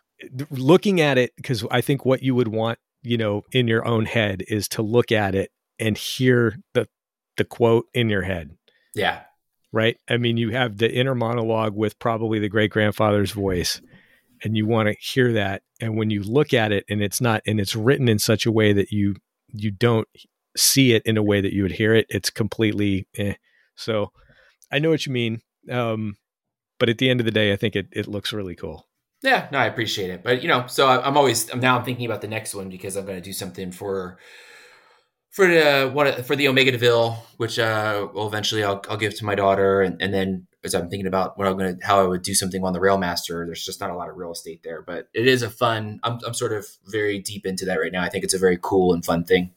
looking at it, because I think what you would want, you know, in your own head is to look at it and hear the the quote in your head. Yeah. Right. I mean, you have the inner monologue with probably the great grandfather's voice, and you want to hear that. And when you look at it, and it's not, and it's written in such a way that you you don't see it in a way that you would hear it, it's completely eh. So I know what you mean. Um, but at the end of the day, I think it, it looks really cool. Yeah, no, I appreciate it. But you know, so I'm always now I'm thinking about the next one because I'm going to do something for for the what for the Omega Deville, which uh, will eventually I'll, I'll give to my daughter, and, and then as I'm thinking about what I'm to how I would do something on the Railmaster, there's just not a lot of real estate there, but it is a fun. I'm I'm sort of very deep into that right now. I think it's a very cool and fun thing.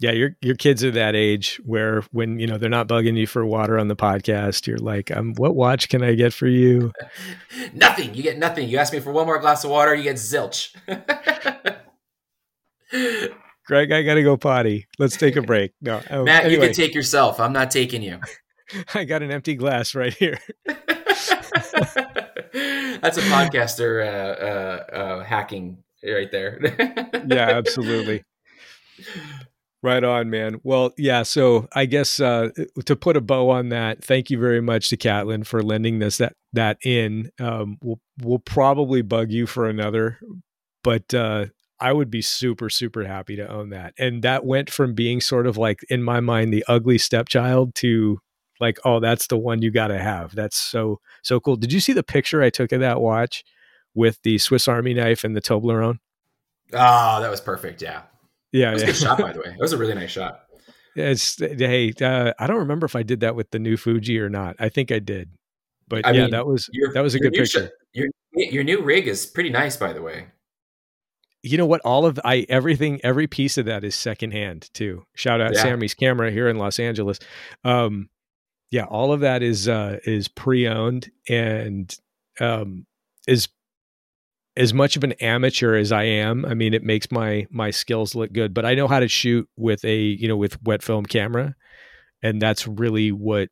Yeah, your your kids are that age where when you know they're not bugging you for water on the podcast, you're like, um, "What watch can I get for you?" nothing. You get nothing. You ask me for one more glass of water, you get zilch. Greg, I gotta go potty. Let's take a break. No, oh, Matt, anyway. you can take yourself. I'm not taking you. I got an empty glass right here. That's a podcaster uh, uh, uh, hacking right there. yeah, absolutely. Right on, man. Well, yeah. So I guess uh, to put a bow on that, thank you very much to Catlin for lending this that that in. Um, we'll we'll probably bug you for another but uh, I would be super, super happy to own that. And that went from being sort of like, in my mind, the ugly stepchild to like, oh, that's the one you got to have. That's so, so cool. Did you see the picture I took of that watch with the Swiss Army knife and the Toblerone? Oh, that was perfect. Yeah. Yeah. It was yeah. a good shot, by the way. It was a really nice shot. It's, hey, uh, I don't remember if I did that with the new Fuji or not. I think I did. But I yeah, mean, that was your- that was a good picture. sh- your, your new rig is pretty nice, by the way. you know what all of i everything every piece of that is secondhand too shout out Yeah. Samy's camera here in los angeles um yeah all of that is uh is pre-owned and um is as much of an amateur as i am i mean it makes my my skills look good but i know how to shoot with a you know with wet film camera. And that's really what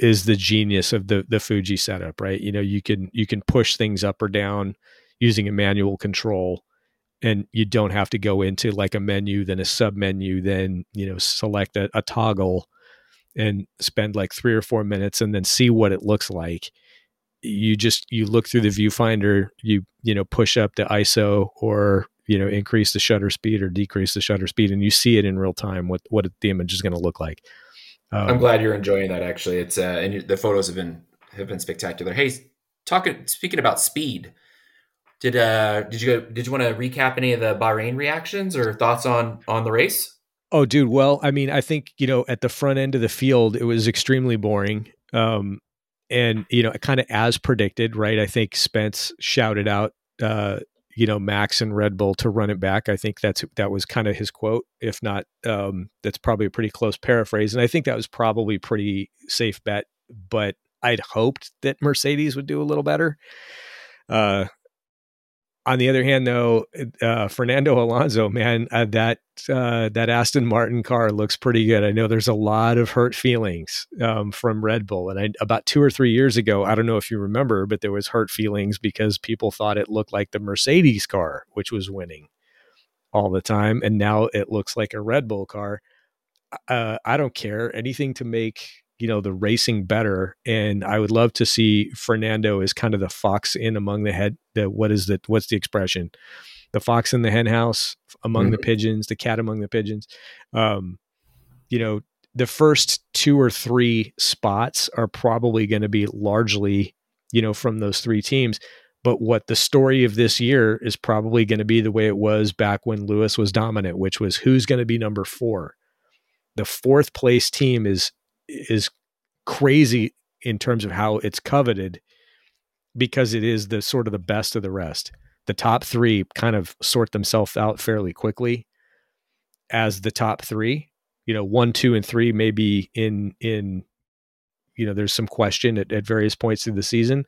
is the genius of the the fuji setup right? You know you can you can push things up or down using a manual control and you don't have to go into like a menu then a sub menu then you know select a, a toggle and spend like three or four minutes and then see what it looks like you just you look through the viewfinder you you know push up the iso or you know increase the shutter speed or decrease the shutter speed and you see it in real time what what the image is going to look like um, I'm glad you're enjoying that. Actually, it's uh, and the photos have been have been spectacular. Hey, talking speaking about speed, did uh did you go, did you want to recap any of the Bahrain reactions or thoughts on on the race? Oh, dude. Well, I mean, I think you know, at the front end of the field, it was extremely boring, um, and you know, kind of as predicted, right? I think Spence shouted out, uh, you know, Max and Red Bull to run it back. I think that's that was kind of his quote. If not, um, that's probably a pretty close paraphrase, and I think that was probably pretty safe bet. But I'd hoped that Mercedes would do a little better. Uh, on the other hand, though, uh, Fernando Alonso, man, uh, that uh, that Aston Martin car looks pretty good. I know there's a lot of hurt feelings um, from Red Bull, and I, about two or three years ago, I don't know if you remember, but there was hurt feelings because people thought it looked like the Mercedes car, which was winning all the time, and now it looks like a Red Bull car. Uh, I don't care anything to make you know the racing better and i would love to see fernando as kind of the fox in among the head the what is the what's the expression? The fox in the hen house among the pigeons the cat among the pigeons. Um you know the first two or three spots are probably going to be largely you know from those three teams but what the story of this year is probably going to be the way it was back when lewis was dominant which was who's going to be number four. The fourth place team is is crazy in terms of how it's coveted because it is the sort of the best of the rest. The top three kind of sort themselves out fairly quickly as the top three. You know, one, two, and three may be in in you know, there's some question at, at various points through the season,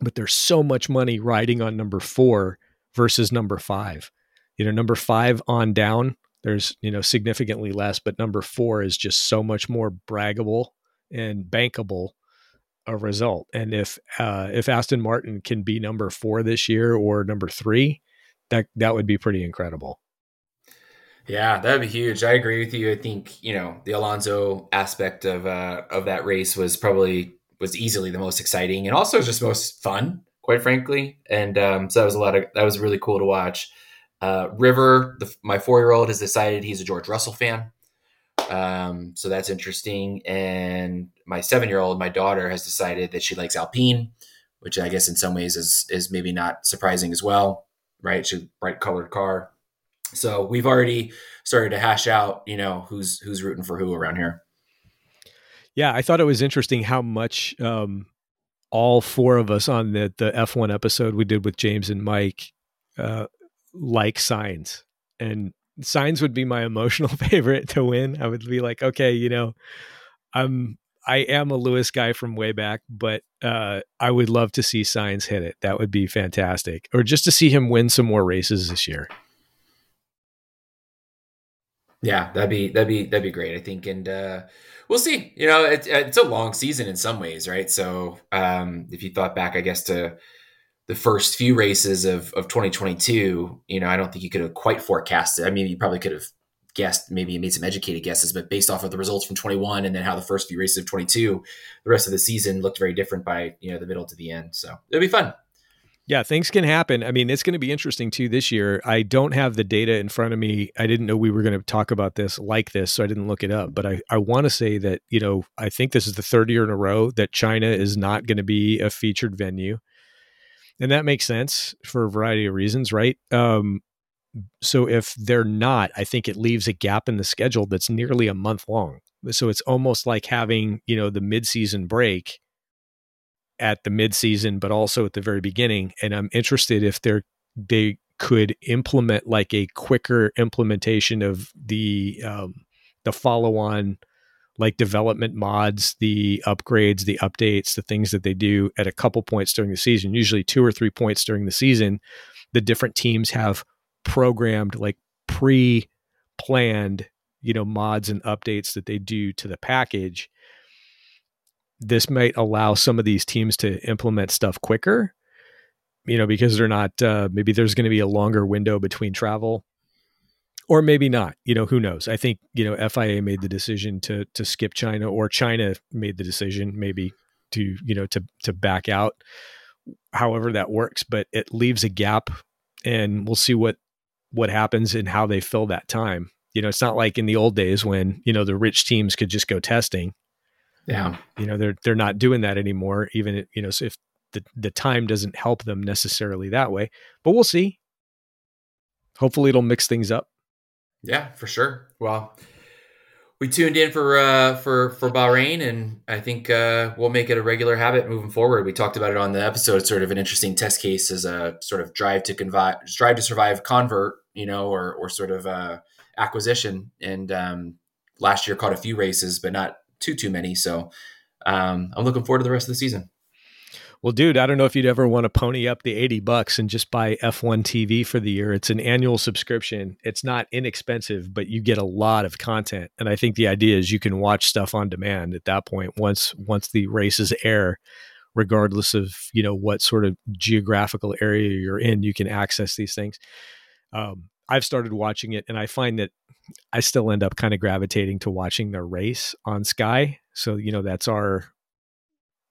but there's so much money riding on number four versus number five. You know, number five on down, there's you know significantly less, but number four is just so much more braggable and bankable a result. And if uh, if Aston Martin can be number four this year or number three, that that would be pretty incredible. Yeah, that'd be huge. I agree with you. I think you know the Alonso aspect of uh, of that race was probably was easily the most exciting and also just most fun, quite frankly. And um, so that was a lot of that was really cool to watch. Uh, River, the, my four year old, has decided he's a George Russell fan. Um, so that's interesting. And my seven year old, my daughter, has decided that she likes Alpine, which I guess in some ways is is maybe not surprising as well, right? She's a bright colored car. So we've already started to hash out, you know, who's who's rooting for who around here. Yeah, I thought it was interesting how much um, all four of us on the the F1 episode we did with James and Mike uh, like Sainz and Sainz would be my emotional favorite to win. I would be like, okay, you know, I'm I am a Lewis guy from way back, but uh, I would love to see Sainz hit it. That would be fantastic, or just to see him win some more races this year. Yeah, that'd be that'd be that'd be great. I think, and uh, we'll see. You know, it, it's a long season in some ways, right? So, um, if you thought back, I guess to the first few races of of 2022, you know, I don't think you could have quite forecasted. I mean, you probably could have guessed, maybe made some educated guesses, but based off of the results from 21 and then how the first few races of 22, the rest of the season looked very different by you know the middle to the end. So it'll be fun. Yeah, things can happen. I mean, it's going to be interesting too this year. I don't have the data in front of me. I didn't know we were going to talk about this like this, so I didn't look it up. But I, I want to say that, you know, I think this is the third year in a row that China is not going to be a featured venue. And that makes sense for a variety of reasons, right? Um, so if they're not, I think it leaves a gap in the schedule that's nearly a month long. So it's almost like having, you know, the midseason break at the midseason, but also at the very beginning. And I'm interested if they're they could implement like a quicker implementation of the um, the follow on like development mods, the upgrades, the updates, the things that they do at a couple points during the season, usually two or three points during the season. The different teams have programmed like pre planned, you know, mods and updates that they do to the package this might allow some of these teams to implement stuff quicker you know because they're not uh, maybe there's going to be a longer window between travel or maybe not you know who knows i think you know fia made the decision to to skip china or china made the decision maybe to you know to to back out however that works but it leaves a gap and we'll see what what happens and how they fill that time you know it's not like in the old days when you know the rich teams could just go testing yeah. You know, they're they're not doing that anymore, even you know, so if the, the time doesn't help them necessarily that way. But we'll see. Hopefully it'll mix things up. Yeah, for sure. Well, we tuned in for uh, for for Bahrain, and I think uh, we'll make it a regular habit moving forward. We talked about it on the episode. It's sort of an interesting test case as a sort of drive to convert, drive to survive convert, you know, or or sort of uh, acquisition. And um, last year caught a few races, but not too too many. So um, I'm looking forward to the rest of the season. Well, dude, I don't know if you'd ever want to pony up the 80 bucks and just buy F1 TV for the year. It's an annual subscription. It's not inexpensive, but you get a lot of content. And I think the idea is you can watch stuff on demand at that point once once the races air, regardless of, you know, what sort of geographical area you're in, you can access these things. Um, I've started watching it and I find that I still end up kind of gravitating to watching the race on Sky. So, you know, that's our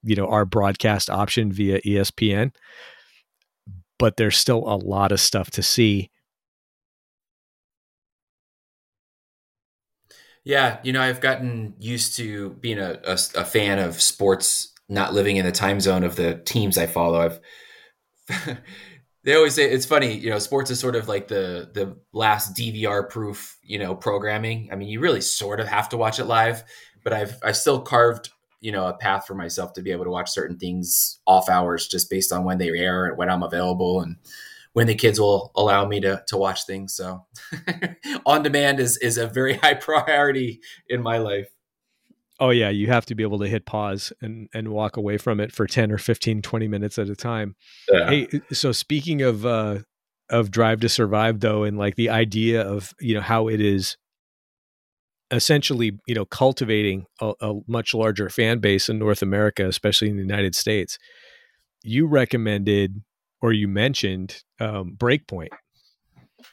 you know, our broadcast option via ESPN. But there's still a lot of stuff to see. Yeah, you know, I've gotten used to being a, a, a fan of sports, not living in the time zone of the teams I follow. I've they always say it's funny you know sports is sort of like the the last dvr proof you know programming i mean you really sort of have to watch it live but i've I've still carved you know a path for myself to be able to watch certain things off hours just based on when they air and when i'm available and when the kids will allow me to to watch things. So on demand is is a very high priority in my life. Oh yeah you have to be able to hit pause and and walk away from it for 10 or 15 20 minutes at a time. Yeah. hey so speaking of uh of drive to survive though and like the idea of you know how it is essentially you know cultivating a, a much larger fan base in north america especially in the united states you recommended or you mentioned um, Break Point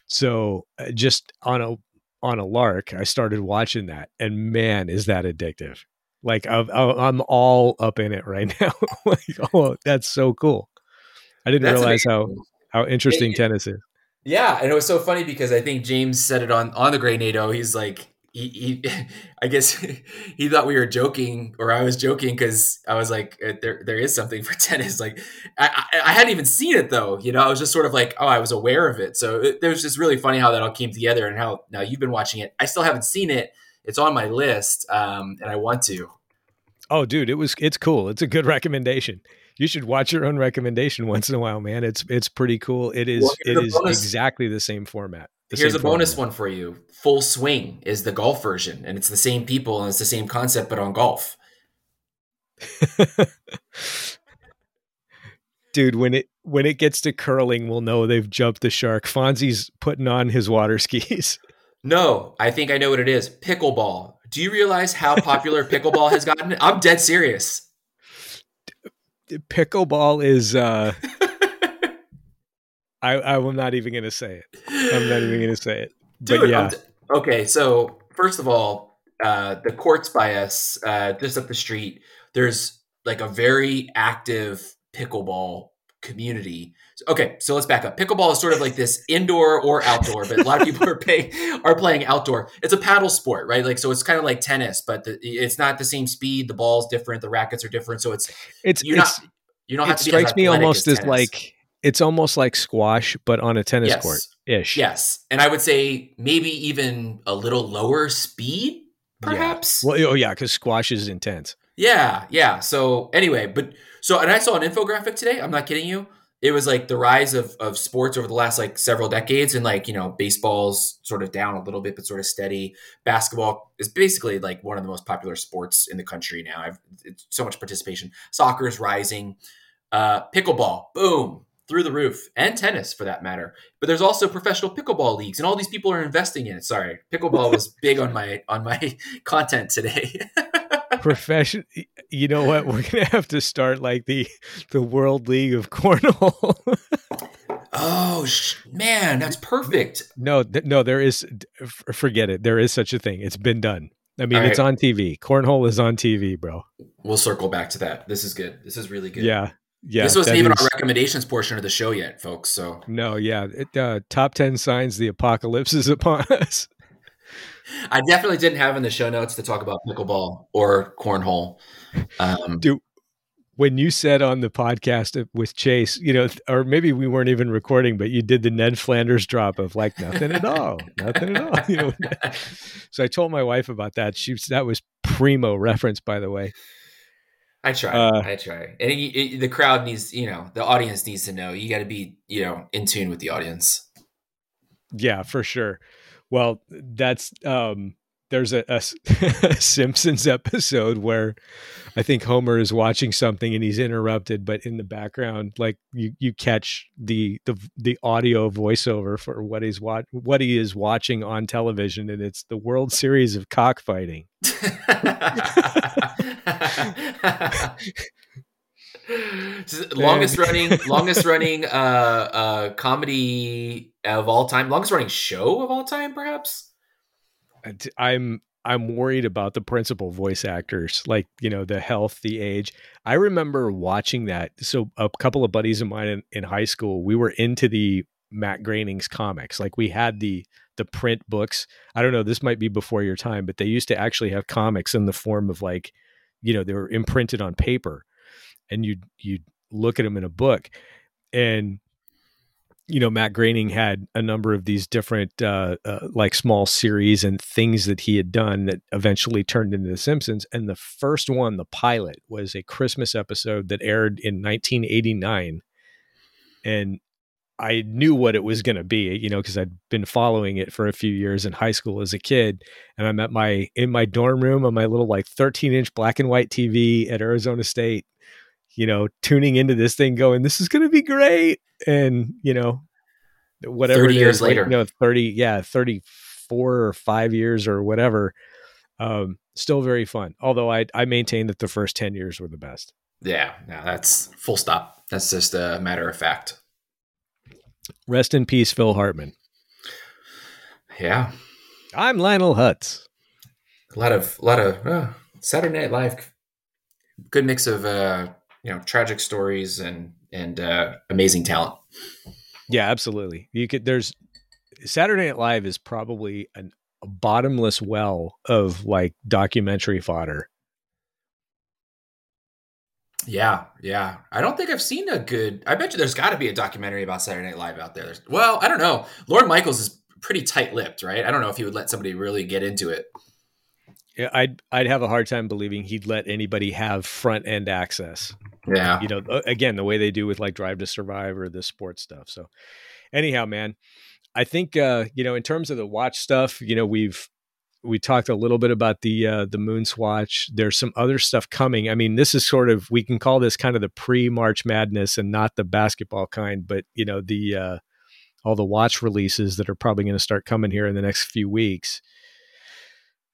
so uh, just on a on a lark, I started watching that, and man, is that addictive! Like I'm, I'm all up in it right now. like, oh, that's so cool. I didn't that's realize amazing. how how interesting it, tennis is. Yeah, and it was so funny because I think James said it on on the Grey NATO. He's like, he, he I guess he thought we were joking or I was joking because I was like, uh, there, there is something for tennis. Like I, I, I, hadn't even seen it though. You know, I was just sort of like, oh, I was aware of it. So it, it was just really funny how that all came together and how now you've been watching it. I still haven't seen it. It's on my list. Um, and I want to. Oh, dude, it was, it's cool. It's a good recommendation. You should watch your own recommendation once in a while, man. It's, it's pretty cool. It is, well, it is bonus. exactly the same format. Here's a bonus one for you. Full Swing is the golf version, and it's the same people and it's the same concept, but on golf. Dude, when it when it gets to curling, we'll know they've jumped the shark. Fonzie's putting on his water skis. No, I think I know what it is. Pickleball. Do you realize how popular pickleball has gotten? I'm dead serious. Pickleball is uh I, I am not even going to say it. I'm not even going to say it. Dude, but yeah. okay, so first of all, uh, the courts by us, uh, just up the street, there's like a very active pickleball community. Okay, so let's back up. Pickleball is sort of like this indoor or outdoor, but a lot of people are playing are playing outdoor. It's a paddle sport, right? Like so, it's kind of like tennis, but the, it's not the same speed. The ball's different. The rackets are different. So it's it's you're it's, not you don't have it to be strikes me almost as, as like it's almost like squash, but on a tennis Yes. court ish. yes, and I would say maybe even a little lower speed, Yeah. perhaps. Well, oh yeah, because squash is intense. Yeah, yeah. So anyway, but so and I saw an infographic today. I'm not kidding you. It was like the rise of of sports over the last like several decades, and like you know, baseball's sort of down a little bit, but sort of steady. Basketball is basically like one of the most popular sports in the country now. I've it's so much participation. Soccer is rising. Uh, pickleball, boom, through the roof, and tennis for that matter. But there's also professional pickleball leagues, and all these people are investing in it. Sorry, pickleball was big on my on my content today. Profession. You know what? We're gonna have to start like the the World League of Cornhole. Oh sh- man, that's perfect. no, th- no, there is. Forget it. There is such a thing. It's been done. I mean, All it's on TV. Cornhole is on TV, bro. We'll circle back to that. This is good. This is really good. Yeah, yeah. this wasn't even is- our recommendations portion of the show yet, folks. So No, yeah. It, uh, top ten signs the apocalypse is upon us. I definitely didn't have in the show notes to talk about pickleball or cornhole. Um, Dude, when you said on the podcast with Chase, you know, or maybe we weren't even recording, but you did the Ned Flanders drop of like nothing at all, nothing at all. You know, so I told my wife about that. She that was primo reference, by the way. I try. Uh, I try. And it, it- the crowd needs, you know, the audience needs to know. You got to be, you know, in tune with the audience. Yeah, for sure. Well, that's um there's a Simpsons episode where I think Homer is watching something and he's interrupted, but in the background, like you you catch the the the audio voiceover for what he's what he is watching on television, and it's the World Series of cockfighting. Longest running, longest running uh, uh, comedy of all time, longest running show of all time, perhaps. I'm I'm worried about the principal voice actors, like you know the health, the age. I remember watching that. So a couple of buddies of mine in, in high school, we were into the Matt Groening's comics. Like we had the the print books. I don't know. This might be before your time, but they used to actually have comics in the form of like, you know, they were imprinted on paper, and you you look at them in a book, and you know, Matt Groening had a number of these different, uh, uh, like small series and things that he had done that eventually turned into The Simpsons. And the first one, the pilot, was a Christmas episode that aired in 1989. And I knew what it was going to be, you know, because I'd been following it for a few years in high school as a kid. And I'm at my in my dorm room on my little like 13 inch black and white TV at Arizona State, you know, tuning into this thing, going, "This is going to be great." And you know, whatever 30 years is, like, later. you know, 30, yeah, 34 or five years or whatever. Um, still very fun. Although I I maintain that the first 10 years were the best. Yeah, no, that's full stop. That's just a matter of fact. Rest in peace, Phil Hartman. Yeah, I'm Lionel Hutz. a lot of, a lot of uh, Saturday Night Live. Good mix of, uh, you know, tragic stories and and uh, amazing talent. Yeah, absolutely. You could there's Saturday Night Live is probably an, a bottomless well of like documentary fodder. Yeah, yeah. I don't think I've seen a good. I bet you there's got to be a documentary about Saturday Night Live out there. There's, well, I don't know. Lorne Michaels is pretty tight-lipped, right? I don't know if he would let somebody really get into it. Yeah, I'd I'd have a hard time believing he'd let anybody have front end access. Yeah, You know, again, the way they do with like Drive to Survive or the sports stuff. So, anyhow, man, I think uh, you know, in terms of the watch stuff, you know, we've we talked a little bit about the uh, the Moon Swatch. There's some other stuff coming. I mean, this is sort of we can call this kind of the pre March Madness and not the basketball kind, but you know the uh, all the watch releases that are probably going to start coming here in the next few weeks.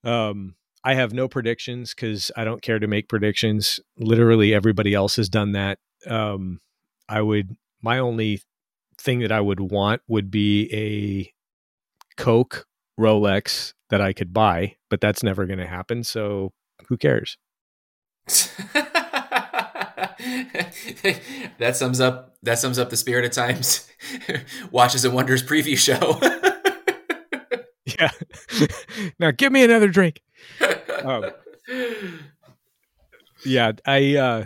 Um, I have no predictions because I don't care to make predictions. Literally, everybody else has done that. Um, I would my only thing that I would want would be a Coke Rolex that I could buy, but that's never going to happen. So who cares? that sums up that sums up the spirit of times watches and wonders preview show. yeah. now give me another drink. Um, yeah, I uh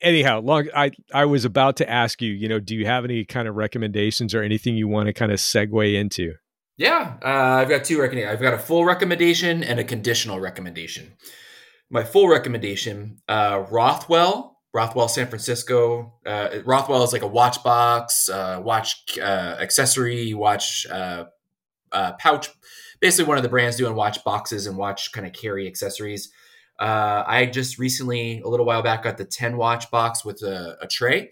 anyhow, long I I was about to ask you, you know, do you have any kind of recommendations or anything you want to kind of segue into? Yeah, uh, I've got two recommendations. I've got a full recommendation and a conditional recommendation. My full recommendation, uh, Rothwell, Rothwell San Francisco. Uh, Rothwell is like a watch box, uh, watch uh, accessory, watch uh, uh, pouch. Basically, one of the brands doing watch boxes and watch kind of carry accessories. Uh, I just recently, a little while back, got the 10 watch box with a, a tray.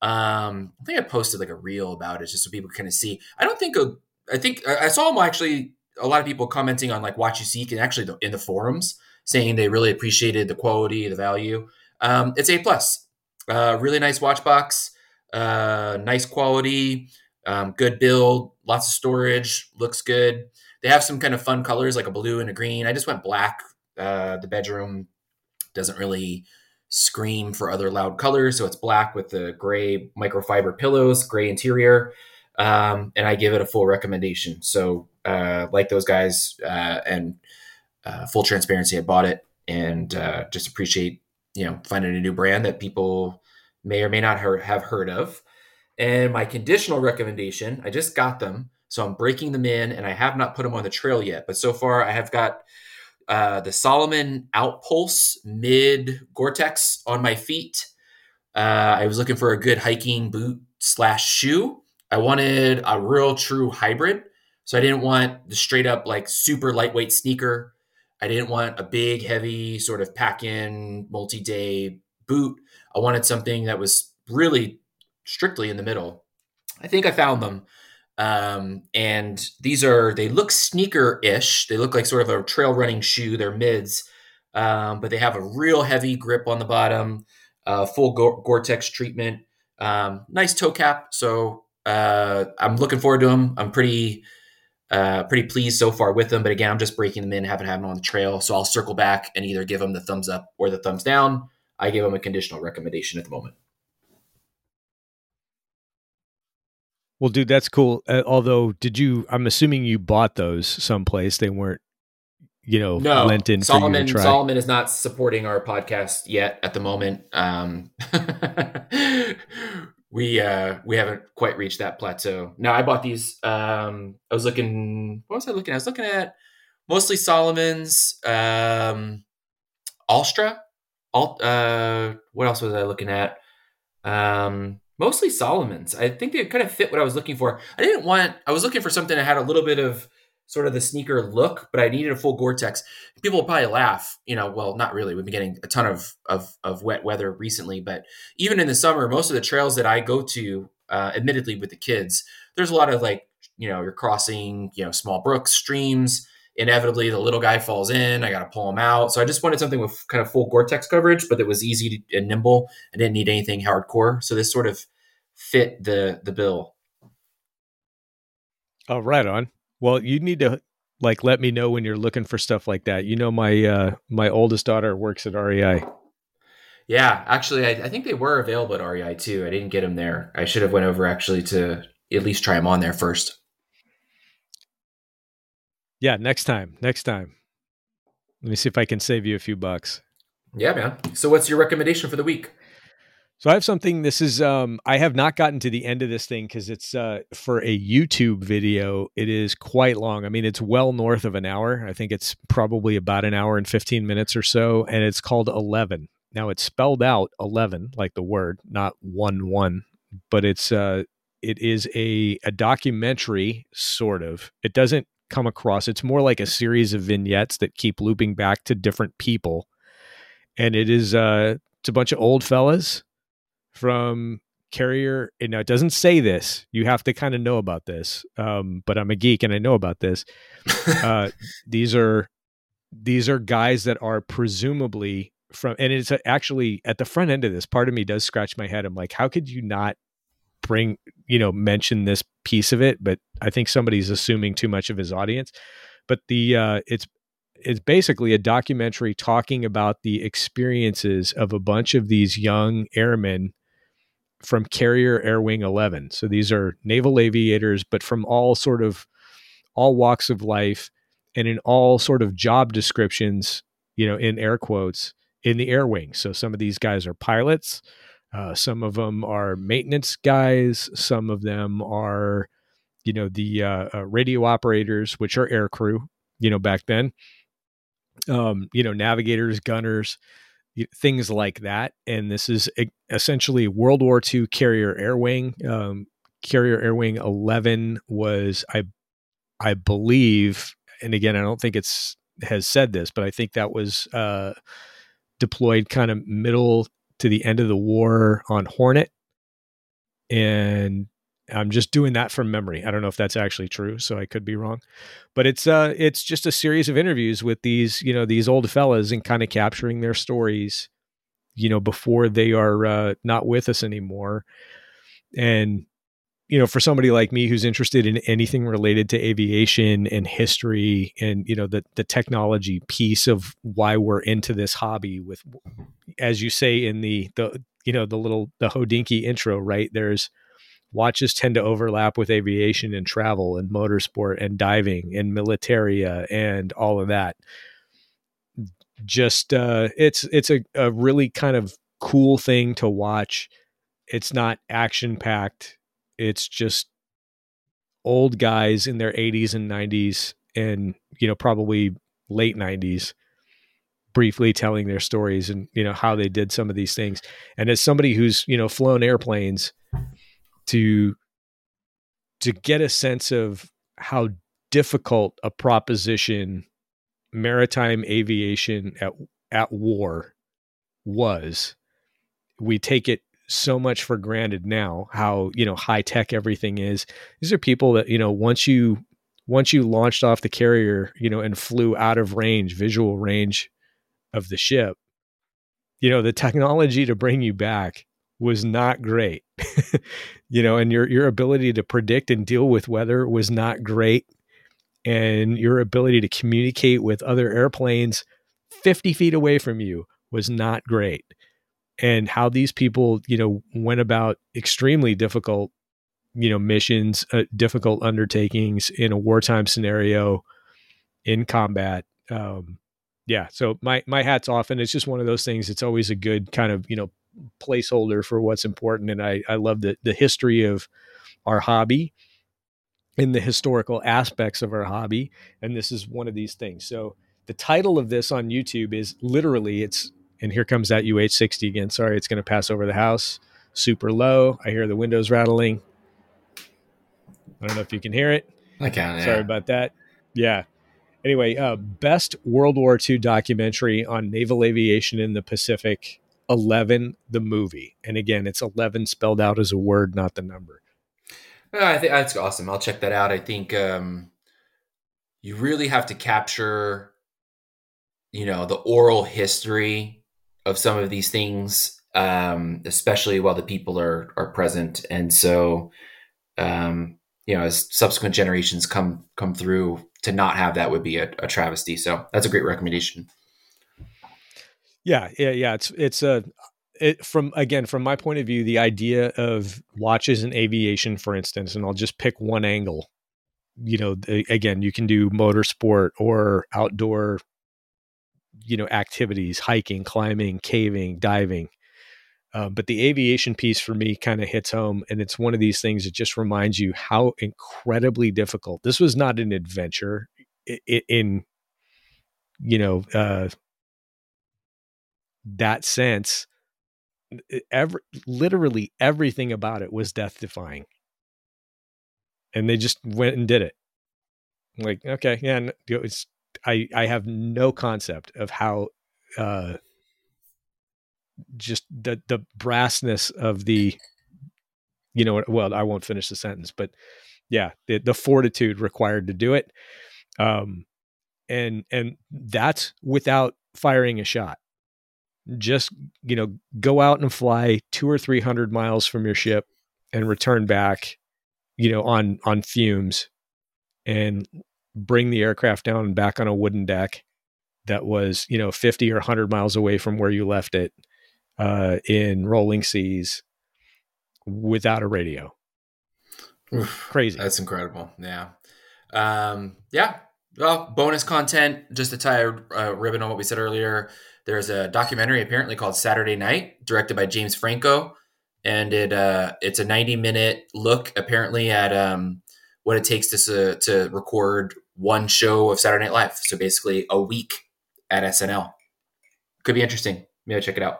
Um, I think I posted like a reel about it just so people kind of see. I don't think, a, I think I saw them actually, a lot of people commenting on like WatchUSeek and actually in the forums saying they really appreciated the quality, the value. Um, it's A plus, uh, really nice watch box, uh, nice quality, um, good build, lots of storage, looks good. They have some kind of fun colors like a blue and a green. I just went black uh, the bedroom doesn't really scream for other loud colors, so it's black with the gray microfiber pillows, gray interior, um, and I give it a full recommendation. So, uh, like those guys, uh, and uh, full transparency, I bought it and uh, just appreciate you know finding a new brand that people may or may not have heard of. And my conditional recommendation, I just got them, so I'm breaking them in, and I have not put them on the trail yet. But so far, I have got uh, the Salomon Outpulse Mid Gore-Tex on my feet. Uh, I was looking for a good hiking boot slash shoe. I wanted a real true hybrid. So I didn't want the straight up like super lightweight sneaker. I didn't want a big, heavy sort of pack in multi day boot. I wanted something that was really strictly in the middle. I think I found them. Um, and these are they look sneaker-ish. They look like sort of a trail running shoe. They're mids, um, but they have a real heavy grip on the bottom. Uh, full Gore-Tex treatment. Um, nice toe cap. So uh, I'm looking forward to them. I'm pretty uh, pretty pleased so far with them. But again, I'm just breaking them in, haven't had them on the trail. So I'll circle back and either give them the thumbs up or the thumbs down. I give them a conditional recommendation at the moment. Well, dude, that's cool. Uh, although, did you? I'm assuming you bought those someplace. They weren't, you know, no. lent in you Salomon is not supporting our podcast yet at the moment. Um, we uh, we haven't quite reached that plateau. Now, I bought these. Um, I was looking. What was I looking? at? I was looking at mostly Salomon's, um, Alstra. Alt. Uh, what else was I looking at? Um, mostly Salomon's. I think they kind of fit what I was looking for. I didn't want, I was looking for something that had a little bit of sort of the sneaker look, but I needed a full Gore-Tex. People will probably laugh, you know, well, not really. We've been getting a ton of, of, of wet weather recently, but even in the summer, most of the trails that I go to, uh, admittedly with the kids, there's a lot of like, you know, you're crossing, you know, small brooks, streams, inevitably the little guy falls in. I got to pull him out. So I just wanted something with kind of full Gore-Tex coverage, but that was easy and nimble. I didn't need anything hardcore. So this sort of fit the the bill. Oh, right on. Well, you need to like let me know when you're looking for stuff like that. You know, my uh my oldest daughter works at REI. Yeah, actually, I, I think they were available at REI too. I didn't get them there. I should have went over actually to at least try them on there first. Yeah, next time. Next time. Let me see if I can save you a few bucks. Yeah, man. So, what's your recommendation for the week? So I have something. This is um, I have not gotten to the end of this thing because it's uh, for a YouTube video. It is quite long. I mean, it's well north of an hour. I think it's probably about an hour and fifteen minutes or so, and it's called Eleven. Now it's spelled out eleven, like the word, not one one, but it's uh, it is a a documentary sort of. It doesn't come across. It's more like a series of vignettes that keep looping back to different people, and it is uh, it's a bunch of old fellas from Carrier. And now it doesn't say this. You have to kind of know about this. Um, but I'm a geek and I know about this. uh, these are these are guys that are presumably from, and it's actually at the front end of this. Part of me does scratch my head. I'm like, how could you not bring you know mention this piece of it? But I think somebody's assuming too much of his audience. But the uh, it's it's basically a documentary talking about the experiences of a bunch of these young airmen from Carrier Air Wing 11. So these are naval aviators, but from all sort of all walks of life and in all sort of job descriptions, you know, in air quotes, in the air wing. So some of these guys are pilots, uh, some of them are maintenance guys, some of them are, you know, the uh, uh, radio operators, which are air crew, you know, back then. Um, you know, navigators, gunners, things like that. And this is essentially World War II carrier air wing. Um, carrier air wing 11 was, I, I believe, and again, I don't think it's has said this, but I think that was uh, deployed kind of middle to the end of the war on Hornet. And I'm just doing that from memory. I don't know if that's actually true, so I could be wrong. But it's uh it's just a series of interviews with these, you know, these old fellas and kind of capturing their stories, you know, before they are uh not with us anymore. And you know, for somebody like me who's interested in anything related to aviation and history and, you know, the the technology piece of why we're into this hobby with as you say in the the you know, the little the Hodinkee intro, right? There's watches tend to overlap with aviation and travel and motorsport and diving and militaria and all of that. Just uh it's it's a, a really kind of cool thing to watch. It's not action packed it's just old guys in their 80s and 90s and you know probably late 90s briefly telling their stories and you know how they did some of these things and as somebody who's you know flown airplanes to to get a sense of how difficult a proposition maritime aviation at at war was. We take it so much for granted now how you know high tech everything is. These are people that you know once you once you launched off the carrier you know and flew out of range visual range of the ship you know the technology to bring you back was not great you know and your your ability to predict and deal with weather was not great and your ability to communicate with other airplanes 50 feet away from you was not great and how these people, you know, went about extremely difficult, you know, missions, uh, difficult undertakings in a wartime scenario in combat. Um, yeah, so my my hat's off, and it's just one of those things. It's always a good kind of you know placeholder for what's important, and I I love the the history of our hobby and the historical aspects of our hobby, and this is one of these things. So the title of this on YouTube is literally it's and here comes that UH60 again. Sorry, it's going to pass over the house. Super low. I hear the windows rattling. I don't know if you can hear it. I can. Sorry about that. Yeah. Anyway, uh, best World War II documentary on naval aviation in the Pacific. 11 the movie and again it's 11 spelled out as a word not the number i think that's awesome i'll check that out i think um, you really have to capture you know the oral history of some of these things, um, especially while the people are are present. And so, um, you know, as subsequent generations come come through, to not have that would be a, a travesty. So that's a great recommendation. Yeah, yeah, yeah. It's it's a it, from again from my point of view, the idea of watches and aviation, for instance, and I'll just pick one angle. You know, the, again, you can do motorsport or outdoor you know activities hiking climbing caving diving uh, but the aviation piece for me kind of hits home and it's one of these things that just reminds you how incredibly difficult this was not an adventure in, in you know uh, that sense every, literally everything about it was death defying. And they just went and did it. Like okay yeah it's I I have no concept of how uh just the the brassness of the you know well I won't finish the sentence but yeah the, the fortitude required to do it. Um and and that's without firing a shot just you know go out and fly two or three hundred miles from your ship and return back you know on on fumes and bring the aircraft down and back on a wooden deck that was you know 50 or 100 miles away from where you left it uh, in rolling seas without a radio. Oof, Crazy. That's incredible. Yeah. Um, yeah. Well, bonus content, just to tie a uh, ribbon on what we said earlier. There's a documentary apparently called Saturday Night, directed by James Franco, and it uh, it's a 90 minute look apparently at um, what it takes to to record one show of Saturday Night Live. So basically, a week at SNL. Could be interesting. Maybe check it out.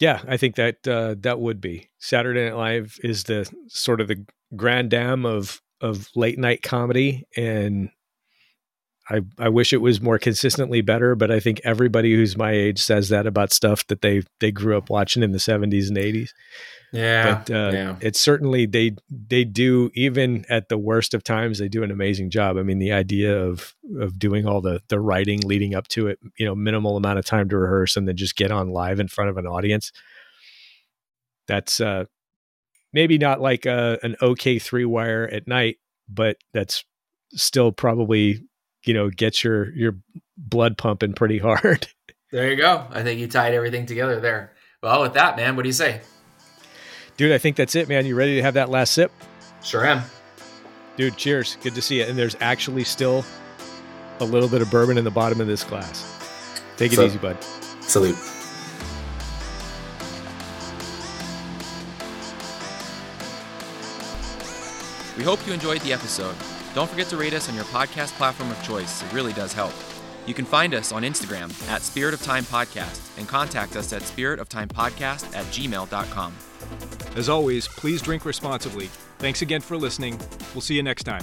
Yeah, I think that uh, that would be Saturday Night Live is the sort of the grand dam of of late night comedy, and I I wish it was more consistently better. But I think everybody who's my age says that about stuff that they they grew up watching in the seventies and eighties. Yeah, but uh, yeah. it's certainly they they do even at the worst of times they do an amazing job. I mean, the idea of of doing all the the writing leading up to it, you know, minimal amount of time to rehearse and then just get on live in front of an audience. That's uh, maybe not like a, an OK three wire at night, but that's still probably you know gets your your blood pumping pretty hard. There you go. I think you tied everything together there. Well, with that, man, what do you say? Dude, I think that's it, man. You ready to have that last sip? Sure am. Dude, cheers. Good to see you. And there's actually still a little bit of bourbon in the bottom of this glass. Take it So- easy, bud. Salute. We hope you enjoyed the episode. Don't forget to rate us on your podcast platform of choice. It really does help. You can find us on Instagram at Spirit of Time Podcast and contact us at spiritoftimepodcast at gmail.com. As always, please drink responsibly. Thanks again for listening. We'll see you next time.